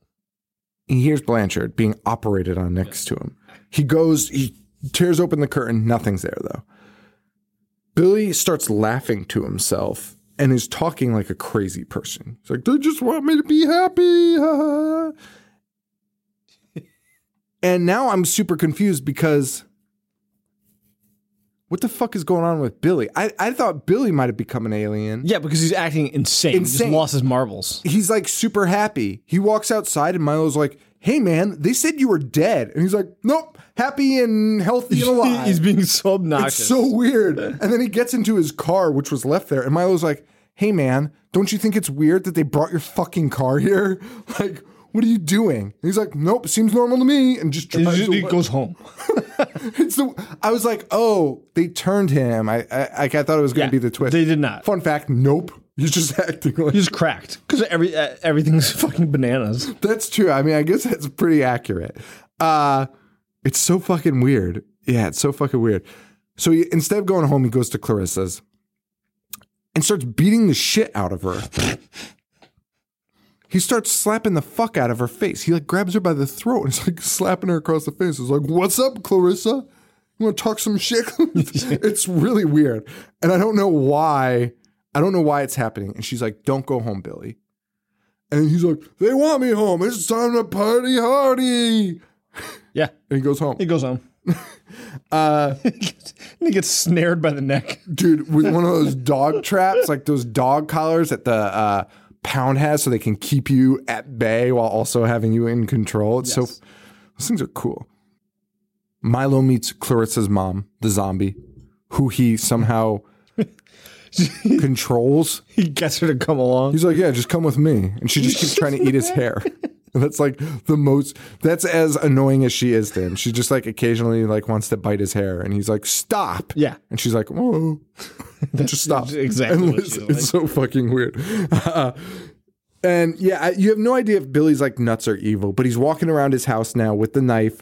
he hears Blanchard being operated on next to him. He goes, he tears open the curtain, nothing's there though. Billy starts laughing to himself and is talking like a crazy person. He's like, they just want me to be happy. and now I'm super confused because what the fuck is going on with Billy? I, I thought Billy might have become an alien Yeah, because he's acting insane. He just lost his marbles. he's like super happy. He walks outside and Milo's like, "Hey man, they said you were dead." And he's like, "Nope, happy and healthy and alive." he's being so obnoxious. it's so weird. And then he gets into his car, which was left there, and Milo's like, "Hey man, don't you think it's weird that they brought your fucking car here? Like, what are you doing?" And he's like, "Nope, seems normal to me." And just just- he goes home. It's the- I was like, "Oh, they turned him." I I, I thought it was going Yeah, to be the twist. they did not. Fun fact: Nope. He's just acting like He's cracked because every uh, everything's fucking bananas. That's true. I mean, I guess that's pretty accurate. Uh, it's so fucking weird. Yeah, it's so fucking weird. So he, instead of going home, he goes to Clarissa's and starts beating the shit out of her. he starts slapping the fuck out of her face. He like grabs her by the throat and is like slapping her across the face. He's like, "What's up, Clarissa? You want to talk some shit?" it's really weird, and I don't know why. I don't know why it's happening. And she's like, "Don't go home, Billy." And he's like, "They want me home. It's time to party hardy." Yeah, And he goes home, he goes home. uh, and he gets snared by the neck. dude, with one of those dog traps, like those dog collars that the uh, pound has, so they can keep you at bay while also having you in control. It's so those things are cool. Milo meets Clarissa's mom, the zombie, who he somehow controls. He gets her to come along. He's like, yeah, just come with me. And she just keeps trying to eat his hair. And that's like the most, that's as annoying as she is to him. She just like occasionally like wants to bite his hair. And he's like, stop. Yeah. And she's like, whoa. just stop. exactly And it's, it's so fucking weird. Uh, and yeah, you have no idea if Billy's like nuts or evil, but he's walking around his house now with the knife,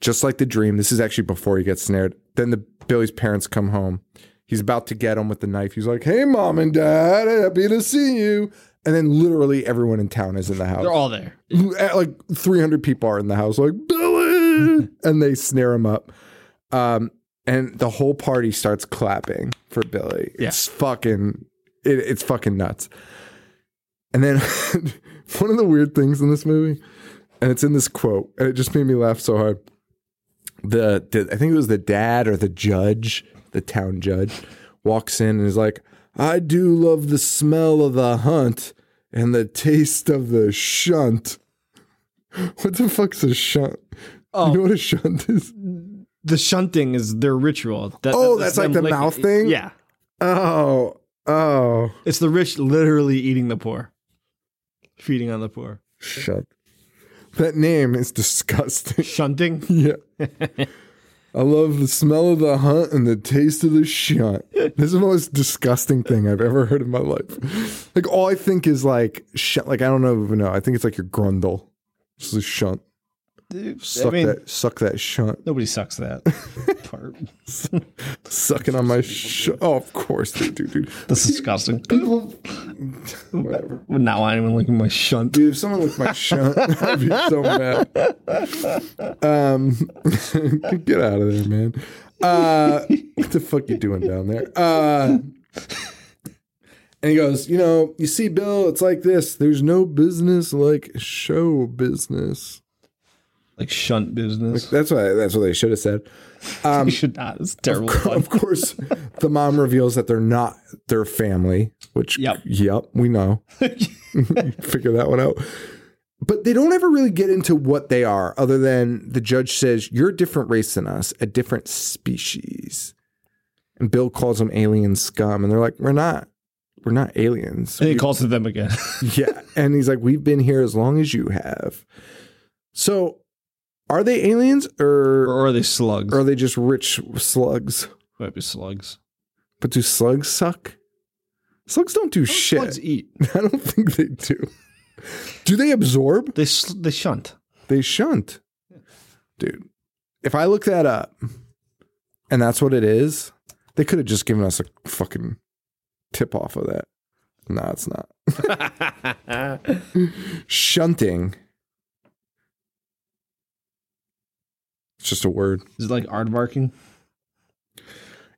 just like the dream. This is actually before he gets snared. Then the Billy's parents come home. He's about to get him with the knife. He's like, "Hey, mom and dad, happy to see you." And then literally everyone in town is in the house. They're all there. Like 300 people are in the house, like Billy, and they snare him up. Um, and the whole party starts clapping for Billy. It's fucking, it, it's fucking nuts. And then one of the weird things in this movie, and it's in this quote, and it just made me laugh so hard. The, the I think it was the dad or the judge, the town judge, walks in and is like, I do love the smell of the hunt and the taste of the shunt. What the fuck's a shunt? Oh. You know what a shunt is? The shunting is their ritual. That- Oh, that's that's like the licking- mouth thing? Yeah. Oh, oh, It's the rich literally eating the poor, feeding on the poor. shunt. That name is disgusting. Shunting? Yeah. I love the smell of the hunt and the taste of the shunt. This is the most disgusting thing I've ever heard in my life. Like all I think is like shunt. Like I don't know know. I think it's like your grundle. This is a shunt. Suck mean- that. Suck that shunt. Nobody sucks that part. Sucking on my shunt. Oh, of course they do, dude. That's disgusting. Whatever. Would not want anyone looking at my shunt. Dude, if someone looked my shunt, I'd be so mad. Um, get out of there, man. Uh, what the fuck you doing down there? Uh, and he goes, you know, you see, Bill, it's like this. There's no business like show business. Like shunt business. That's what that's what they should have said. you um, should not. It's terrible. Of course, the mom reveals that they're not their family, which Yep. yep, we know. Figure that one out. But they don't ever really get into what they are, other than the judge says, You're a different race than us, a different species. And Bill calls them alien scum. And they're like, We're not. We're not aliens. and he calls to them again. yeah. And he's like, We've been here as long as you have. So are they aliens or, or are they slugs? or are they just rich slugs? Might be slugs. But do slugs suck? Slugs don't do shit. Slugs eat. I don't think they do. Do they absorb? They sl- they shunt. They shunt. Dude, if I look that up and that's what it is, they could have just given us a fucking tip off of that. No, it's not. Shunting. It's just a word. Is it like aardvarking?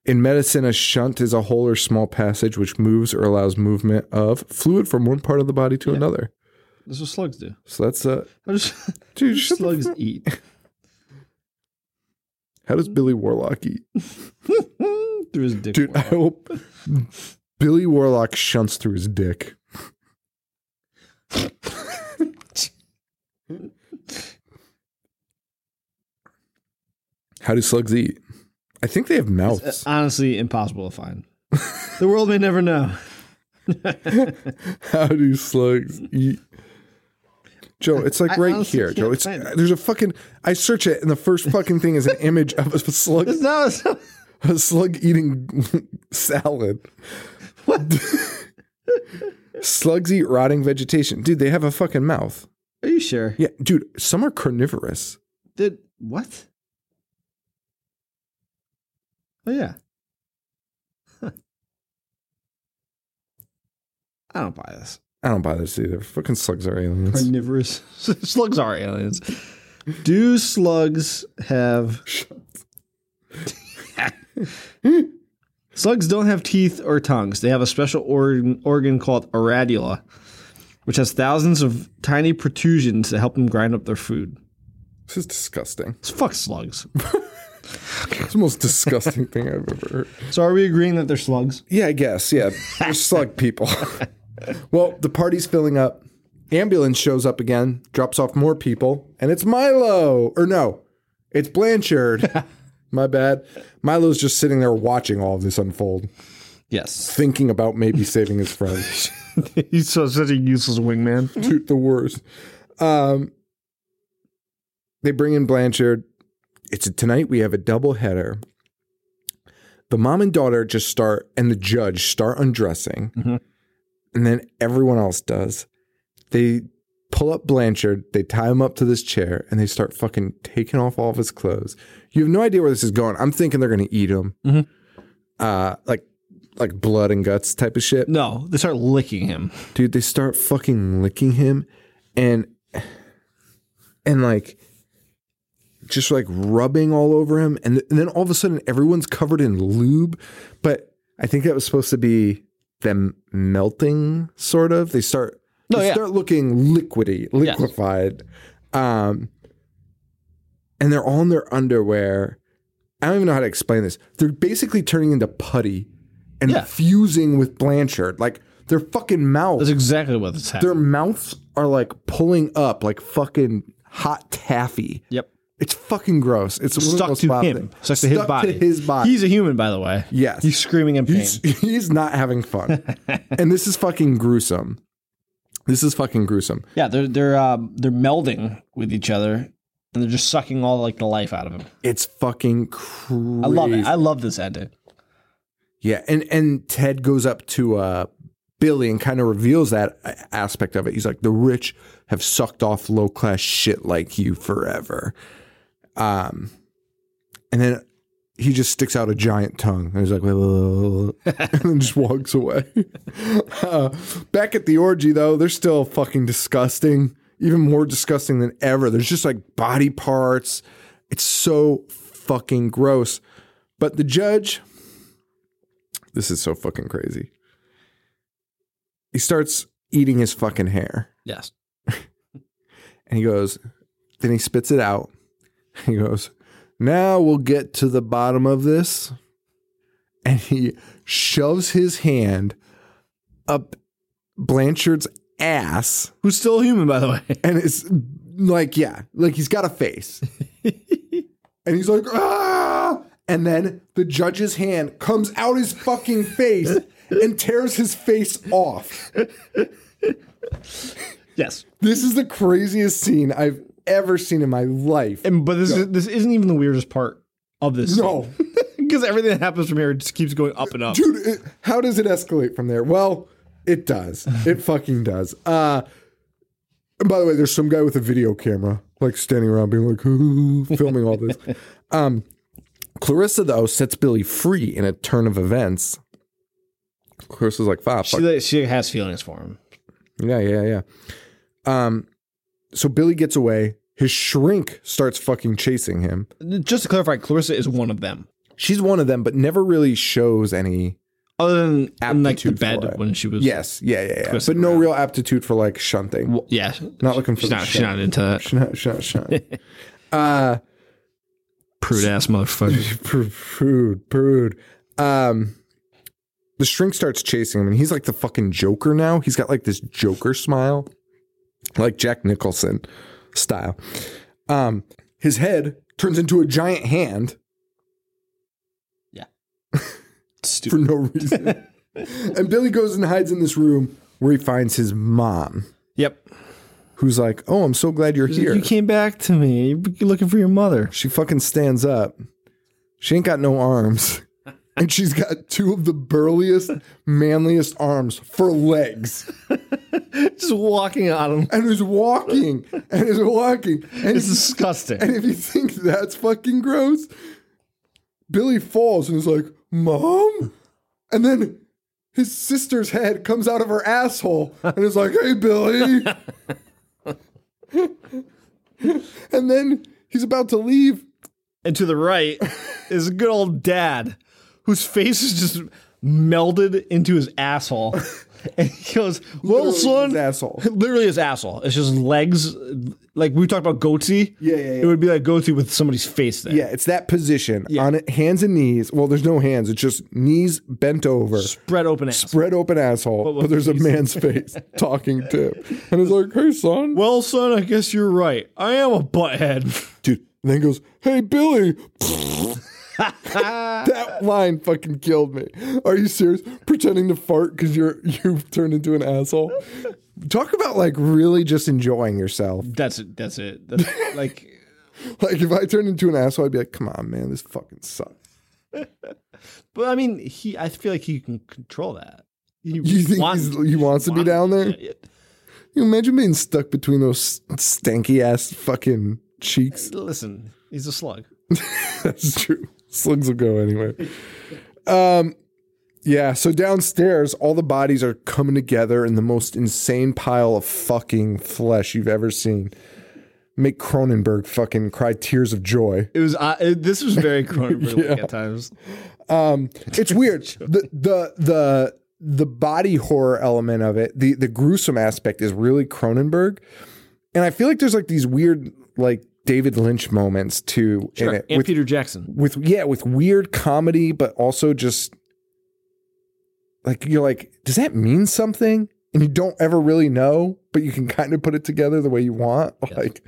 In medicine, a shunt is a hole or small passage which moves or allows movement of fluid from one part of the body to another. That's what slugs do. So that's uh How does dude, the slugs fuck- eat? How does Billy Warlock eat? Through his dick. Dude, I hope Billy Warlock shunts through his dick. How do slugs eat? I think they have uh, mouths. Honestly, impossible to find. the world may never know. How do slugs eat? Joe, it's like I right here, Joe. It's find uh, there's a fucking. I search it, and the first fucking thing is an image of a slug, It's not. It's not a slug eating salad. what? Slugs eat rotting vegetation, dude. They have a fucking mouth. Are you sure? Yeah, dude. Some are carnivorous. Did what? Oh yeah. Huh. I don't buy this. I don't buy this either. Fucking slugs are aliens. Carnivorous slugs are aliens. Do slugs have Slugs don't have teeth or tongues. They have a special organ, organ called a radula, which has thousands of tiny protrusions to help them grind up their food. This is disgusting. It's fuck slugs. It's the most disgusting thing I've ever heard. So are we agreeing that they're slugs? Yeah, I guess. Yeah, they're slug people. well, the party's filling up. Ambulance shows up again, drops off more people, and it's Milo. Or no, it's Blanchard. My bad. Milo's just sitting there watching all of this unfold, Yes. thinking about maybe saving his friend. He's so such a useless wingman. Dude, the worst. Um, they bring in Blanchard. It's a, tonight. We have a double header. The mom and daughter just start, and the judge start undressing, and then everyone else does. They pull up Blanchard. They tie him up to this chair, and they start fucking taking off all of his clothes. You have no idea where this is going. I'm thinking they're going to eat him, uh, like like blood and guts type of shit No, they start licking him. dude they start fucking licking him and and like just like rubbing all over him and, and then all of a sudden everyone's covered in lube but i think that was supposed to be them melting sort of they start No, they yeah. start looking liquidy liquefied um and they're all in their underwear i don't even know how to explain this they're basically turning into putty and Yeah. fusing with Blanchard. Like their fucking mouths, That's exactly what's their happening. Their mouths are like pulling up like fucking hot taffy. Yep. It's fucking gross. It's Stuck to him. things. Stuck to his body. To his body. He's a human, by the way. Yes. He's screaming in pain. He's, he's not having fun. and this is fucking gruesome. This is fucking gruesome. yeah, they're they're um, they're melding with each other, and they're just sucking all like the life out of him. It's fucking crazy. I love it. I love this ending. Yeah, and and Ted goes up to uh, Billy and kind of reveals that aspect of it. He's like, "The rich have sucked off low class shit like you forever." Um, and then he just sticks out a giant tongue and he's like, and then just walks away. Uh, back at the orgy, though, they're still fucking disgusting, even more disgusting than ever. There's just like body parts. It's so fucking gross. But the judge, this is so fucking crazy. He starts eating his fucking hair Yes. and he goes, then he spits it out. He goes, now we'll get to the bottom of this. And he shoves his hand up Blanchard's ass Who's still human, by the way. and it's like, yeah, like he's got a face. and he's like, ah! And then the judge's hand comes out his fucking face and tears his face off. Yes. This is the craziest scene I've ever seen in my life. And but this is this isn't even the weirdest part of this. No. because everything that happens from here just keeps going up and up. Dude, it, how does it escalate from there? Well, it does. It fucking does. Uh, and by the way, there's some guy with a video camera, like standing around being like, filming all this. Um, Clarissa, though, sets Billy free in a turn of events. Clarissa's like, "Fuck, She she has feelings for him. Yeah, yeah, yeah. Um, so Billy gets away. His shrink starts fucking chasing him. Just to clarify, Clarissa is one of them. She's one of them, but never really shows any. Other than in like the Aptitude for bed when she was Yes, yeah, yeah, yeah. But no around. real aptitude for like shunting. Well, yeah, Not looking for she's the not, she's not into that Shut, shut, shut. uh, prude ass motherfucker. prude, prude, prude. Um, the shrink starts chasing him, and he's like the fucking Joker now. He's got like this Joker smile, like Jack Nicholson style. Um, his head turns into a giant hand Yeah. for no reason. and Billy goes and hides in this room where he finds his mom, Yep. who's like, "Oh, I'm so glad you're here." You came back to me. You're looking for your mother. She fucking stands up. She ain't got no arms. And she's got two of the burliest, manliest arms for legs. Just walking on him. And is walking. And is walking. And, It's if, disgusting. and if you think that's fucking gross, Billy falls and is like, Mom? And then his sister's head comes out of her asshole and is like, Hey, Billy. and then he's about to leave. And to the right is a good old dad whose face is just melded into his asshole. And he goes, Well, Literally son. his asshole. Literally his asshole. It's just legs. Like we talked about goatse. Yeah, yeah, yeah. It would be like goatse with somebody's face there. Yeah, it's that position on it, hands and knees. Well, there's no hands. It's just knees bent over, Spread open ass. spread open asshole, but, with there's a face. man's face talking to him. And he's like, hey, son. Well, son, I guess you're right. I am a butthead. Dude. And then he goes, hey, Billy. that line fucking killed me. Are you serious? Pretending to fart because you're you've turned into an asshole. Talk about like really just enjoying yourself. That's it. That's it. That's like, Like if I turned into an asshole, I'd be like, come on, man, this fucking sucks. but I mean, he. I feel like he can control that. He You think wants- he's, he wants to be down there? Yeah. You imagine being stuck between those stanky ass fucking cheeks. Listen, he's a slug. That's true. Slugs will go anyway. Um, yeah. So downstairs, all the bodies are coming together in the most insane pile of fucking flesh you've ever seen. Make Cronenberg fucking cry tears of joy. It was. Uh, it, this was very Cronenberg at times. Um, it's weird. The the the the body horror element of it, the the gruesome aspect is really Cronenberg, and I feel like there's like these weird like David Lynch moments too in it and with Peter Jackson. with yeah with weird comedy, but also just like you're like, does that mean something? And you don't ever really know, but you can kind of put it together the way you want. Like,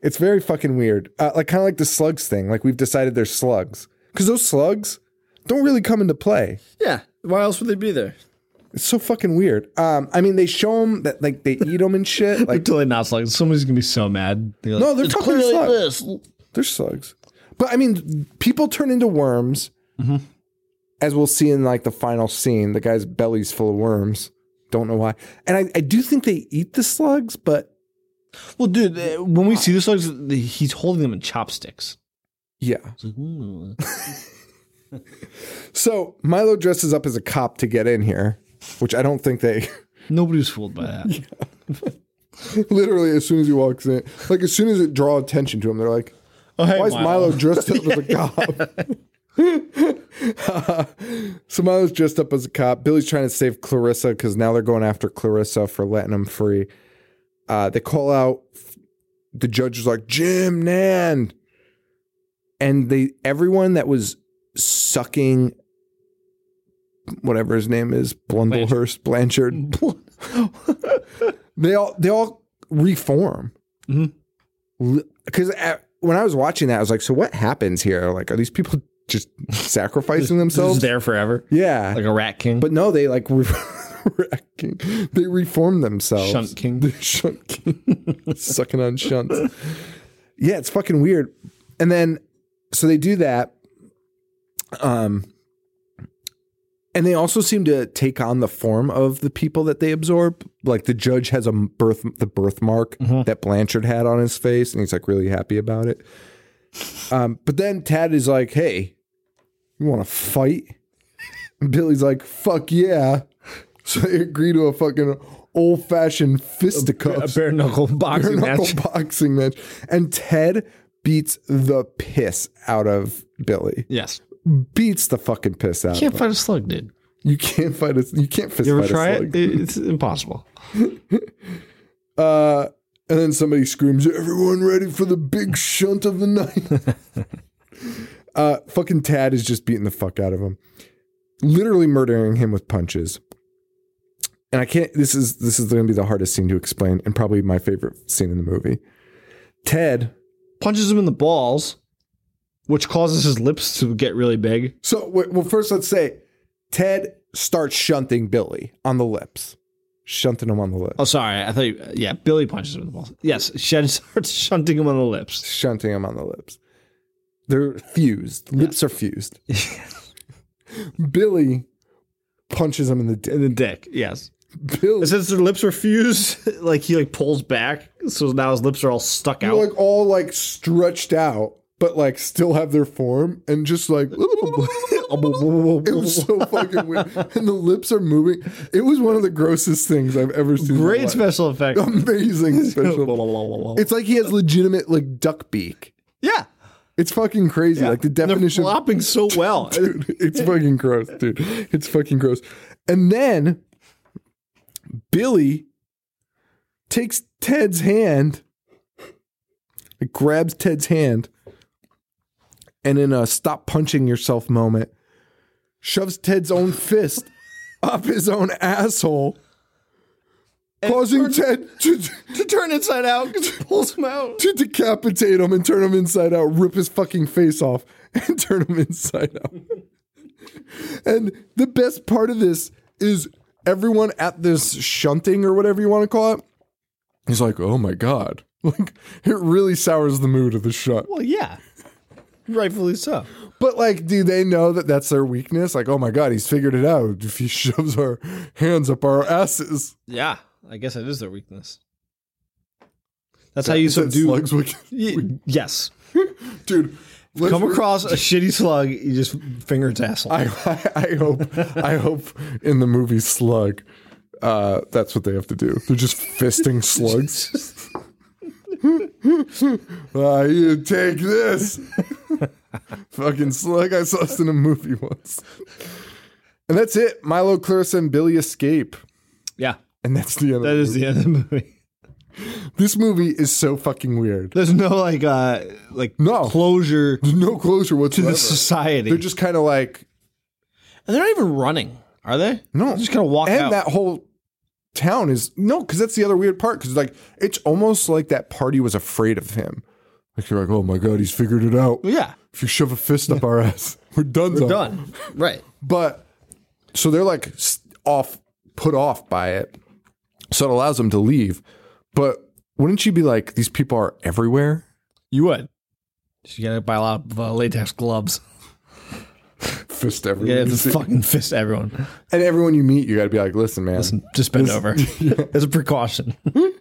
it's very fucking weird. Uh, like kind of like the slugs thing. Like we've decided they're slugs because those slugs don't really come into play. Yeah. Why else would they be there? It's so fucking weird. Um, I mean, they show them that like they eat them and shit. Like Until they not slugs. Somebody's gonna be so mad. They're like, No, they're "It's fucking clearly slugs. this." They're slugs. But I mean, people turn into worms, as we'll see in like the final scene. The guy's belly's full of worms. Don't know why. And I, I do think they eat the slugs, but Well, dude, uh, when we see the slugs, he's holding them in chopsticks. yeah. So Milo dresses up as a cop to get in here, which I don't think they Nobody was fooled by that. literally as soon as he walks in, like as soon as it draw attention to him, they're like, Oh, hey, Why is Milo dressed up as a cop? so Milo's dressed up as a cop. Billy's trying to save Clarissa because now they're going after Clarissa for letting him free. Uh, they call out. The judge is like Jim Nan, and they everyone that was sucking whatever his name is Blundellhurst Blanchard. they all they all reform because when I was watching that, I was like, so what happens here? Like, are these people just sacrificing themselves? is there forever. yeah, Like a rat king. but no, they like re- they reform themselves. Shunt king. The shunt king, sucking on shunts. Yeah, it's fucking weird. And then, so they do that. Um, and they also seem to take on the form of the people that they absorb. Like the judge has a birth, the birthmark that Blanchard had on his face, and he's like really happy about it. Um, but then Tad is like, "Hey, you want to fight?" And Billy's like, "Fuck yeah!" So they agree to a fucking old fashioned a fisticuffs, bare knuckle boxing match. boxing match, and Ted beats the piss out of Billy. Yes. Beats the fucking piss out. Can't of him. fight a slug, dude. You can't fight a. You can't fist You ever fight try a it? slug. It- It's impossible. Uh, and then somebody screams, "Everyone ready for the big shunt of the night?" uh, fucking Tad is just beating the fuck out of him, literally murdering him with punches. And I can't. This is this is going to be the hardest scene to explain, and probably my favorite scene in the movie. Ted. Punches him in the balls, which causes his lips to get really big. So, well, first let's say Ted starts shunting Billy on the lips, shunting him on the lips, Oh, sorry. I thought, you, yeah, Billy punches him in the balls. Yes, Shed starts shunting him on the lips. shunting him on the lips. They're fused. Lips are fused. Billy punches him in the dick. In the dick, yes. Billy, And since their lips are fused, like he like pulls back, so now his lips are all stuck they're out. like all like stretched out, but like still have their form and just like it was so fucking weird. And the lips are moving. It was one of the grossest things I've ever seen. Great special effect. amazing special. Effect. It's like he has legitimate like duck beak. yeah. It's fucking crazy. Like the And they're definition. flopping so well. dude. It's fucking gross, dude. It's fucking gross. And then Billy takes Ted's hand, grabs Ted's hand, and in a stop punching yourself moment, shoves Ted's own fist up his own asshole, causing Ted to, to turn inside out pulls him out. to decapitate him and turn him inside out, rip his fucking face off, and turn him inside out. and the best part of this is everyone at this shunting or whatever you want to call it is like, oh my God. Like, it really sours the mood of the shunt. Well, yeah. Rightfully so. But, like, do they know that that's their weakness? Like, oh my God, he's figured it out if he shoves our hands up our asses. Yeah. I guess it is their weakness. That's how you Is subdue. Slug's weakness? Y- yes. Dude, let's Come re- across a shitty slug, you just finger its asshole. I, I, I hope I hope in the movie Slug, uh, that's what they have to do. They're just fisting slugs. Ah, you take this, fucking slug. I saw this in a movie once, and that's it. Milo, Clarissa, and Billy escape, yeah. and that's the end. That of is the end of the movie. This movie is so fucking weird. There's no like uh like No. closure There's no closure whatsoever. to the society. They're just kind of like, and they're not even running. Are they? No, They're just kind of walk and out. that whole town is no, because that's the other weird part. Because like it's almost like that party was afraid of him. Like you're like, oh my god, he's figured it out. Yeah, If you shove a fist up our ass, we're done. we're done. Right. But so they're like off, put off by it. So it allows them to leave. But wouldn't you be like, these people are everywhere? You would. You gotta buy a lot of uh, latex gloves. Fist everyone. Yeah, just fucking fist everyone. and everyone you meet, you got to be like, listen, man. Just bend over as a precaution.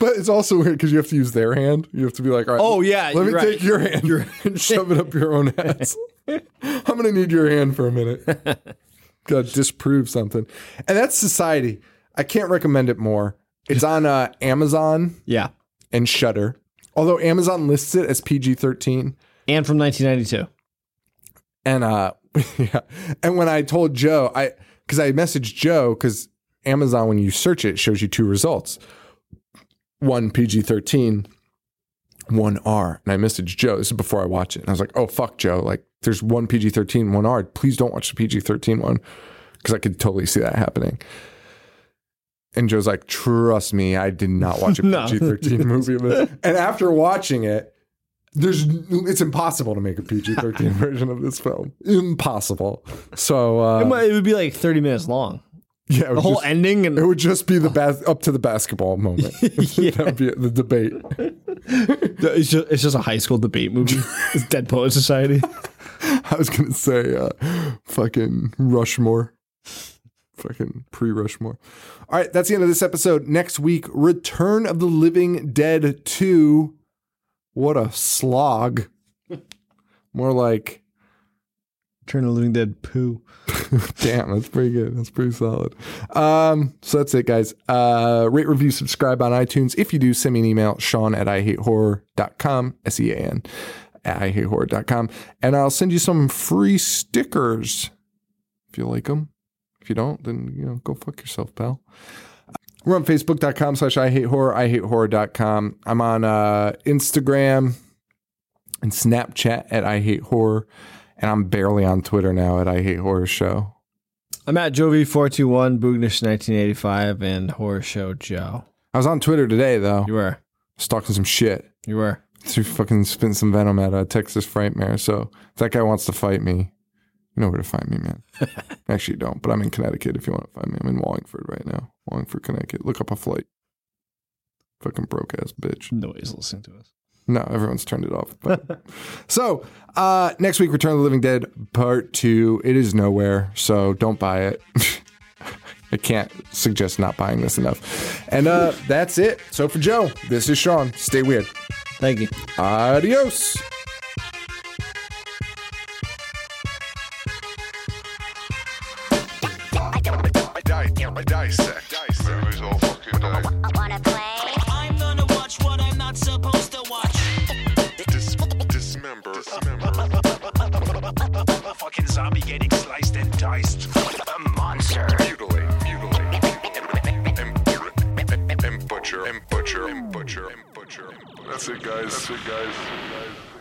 But it's also weird because you have to use their hand. You have to be like, all right, Oh, yeah, let me you're take your hand and shove it up your own ass. I'm gonna need your hand for a minute. Got to disprove something, and that's Society. I can't recommend it more. It's on uh, Amazon Yeah, and Shudder. Although Amazon lists it as PG-13, and from 1992. And uh, yeah, and when I told Joe, I because I messaged Joe because Amazon when you search it, shows you two results. One PG 13, one R. And I messaged Joe. This is before I watch it. And I was like, oh, fuck, Joe. Like, there's one PG 13, one R. Please don't watch the PG 13 one because I could totally see that happening. And Joe's like, trust me, I did not watch a PG 13 movie of this. And after watching it, there's it's impossible to make a PG 13 version of this film. Impossible. So, uh, It, might, it would be like 30 minutes long. yeah, The whole just- ending and it would just be the bas- up to the basketball moment. that would be the debate. it's just, it's just a high school debate movie. it's Dead Poet Society. I was gonna say uh, fucking Rushmore. Fucking pre Rushmore. All right, that's the end of this episode. Next week, Return of the Living Dead 2. What a slog. More like, Turn the Living Dead poo. damn, that's pretty good. That's pretty solid. Um, so that's it, guys. Uh, rate, review, subscribe on iTunes. If you do, send me an email, Sean at ihatehorror.com, S E A N, at ihatehorror.com. And I'll send you some free stickers if you like them. If you don't, then, you know, go fuck yourself, pal. We're on Facebook.com slash I hate horror, I hate horror.com. I'm on uh, Instagram and Snapchat at I hate horror. And I'm barely on Twitter now at I hate horror show. I'm at Jovi421, Boognish 1985, and Horror Show Joe. I was on Twitter today though, You were. stalking some shit. You were. To fucking spin some venom at a Texas Frightmare. So if that guy wants to fight me, you know where to find me, man. Actually, you don't, but I'm in Connecticut if you want to find me. I'm in Wallingford right now. Wallingford, Connecticut. Look up a flight. Fucking broke ass bitch. Nobody's listening to us. No, everyone's turned it off. But. so uh, next week, Return of the Living Dead Part Two. It is nowhere, so don't buy it. I can't suggest not buying this enough. And uh, that's it. So for Joe, this is Sean. Stay weird. Thank you. Adios. Dissect. Dissect. Movies all fucking day. Wanna play? I'm gonna watch what I'm not supposed to watch. Dis- dismember. Dismember. Fucking zombie getting sliced and diced. A monster. Mutilate. Mutilate. And, and butcher. And butcher. And butcher. And butcher. That's it, guys. That's it, guys.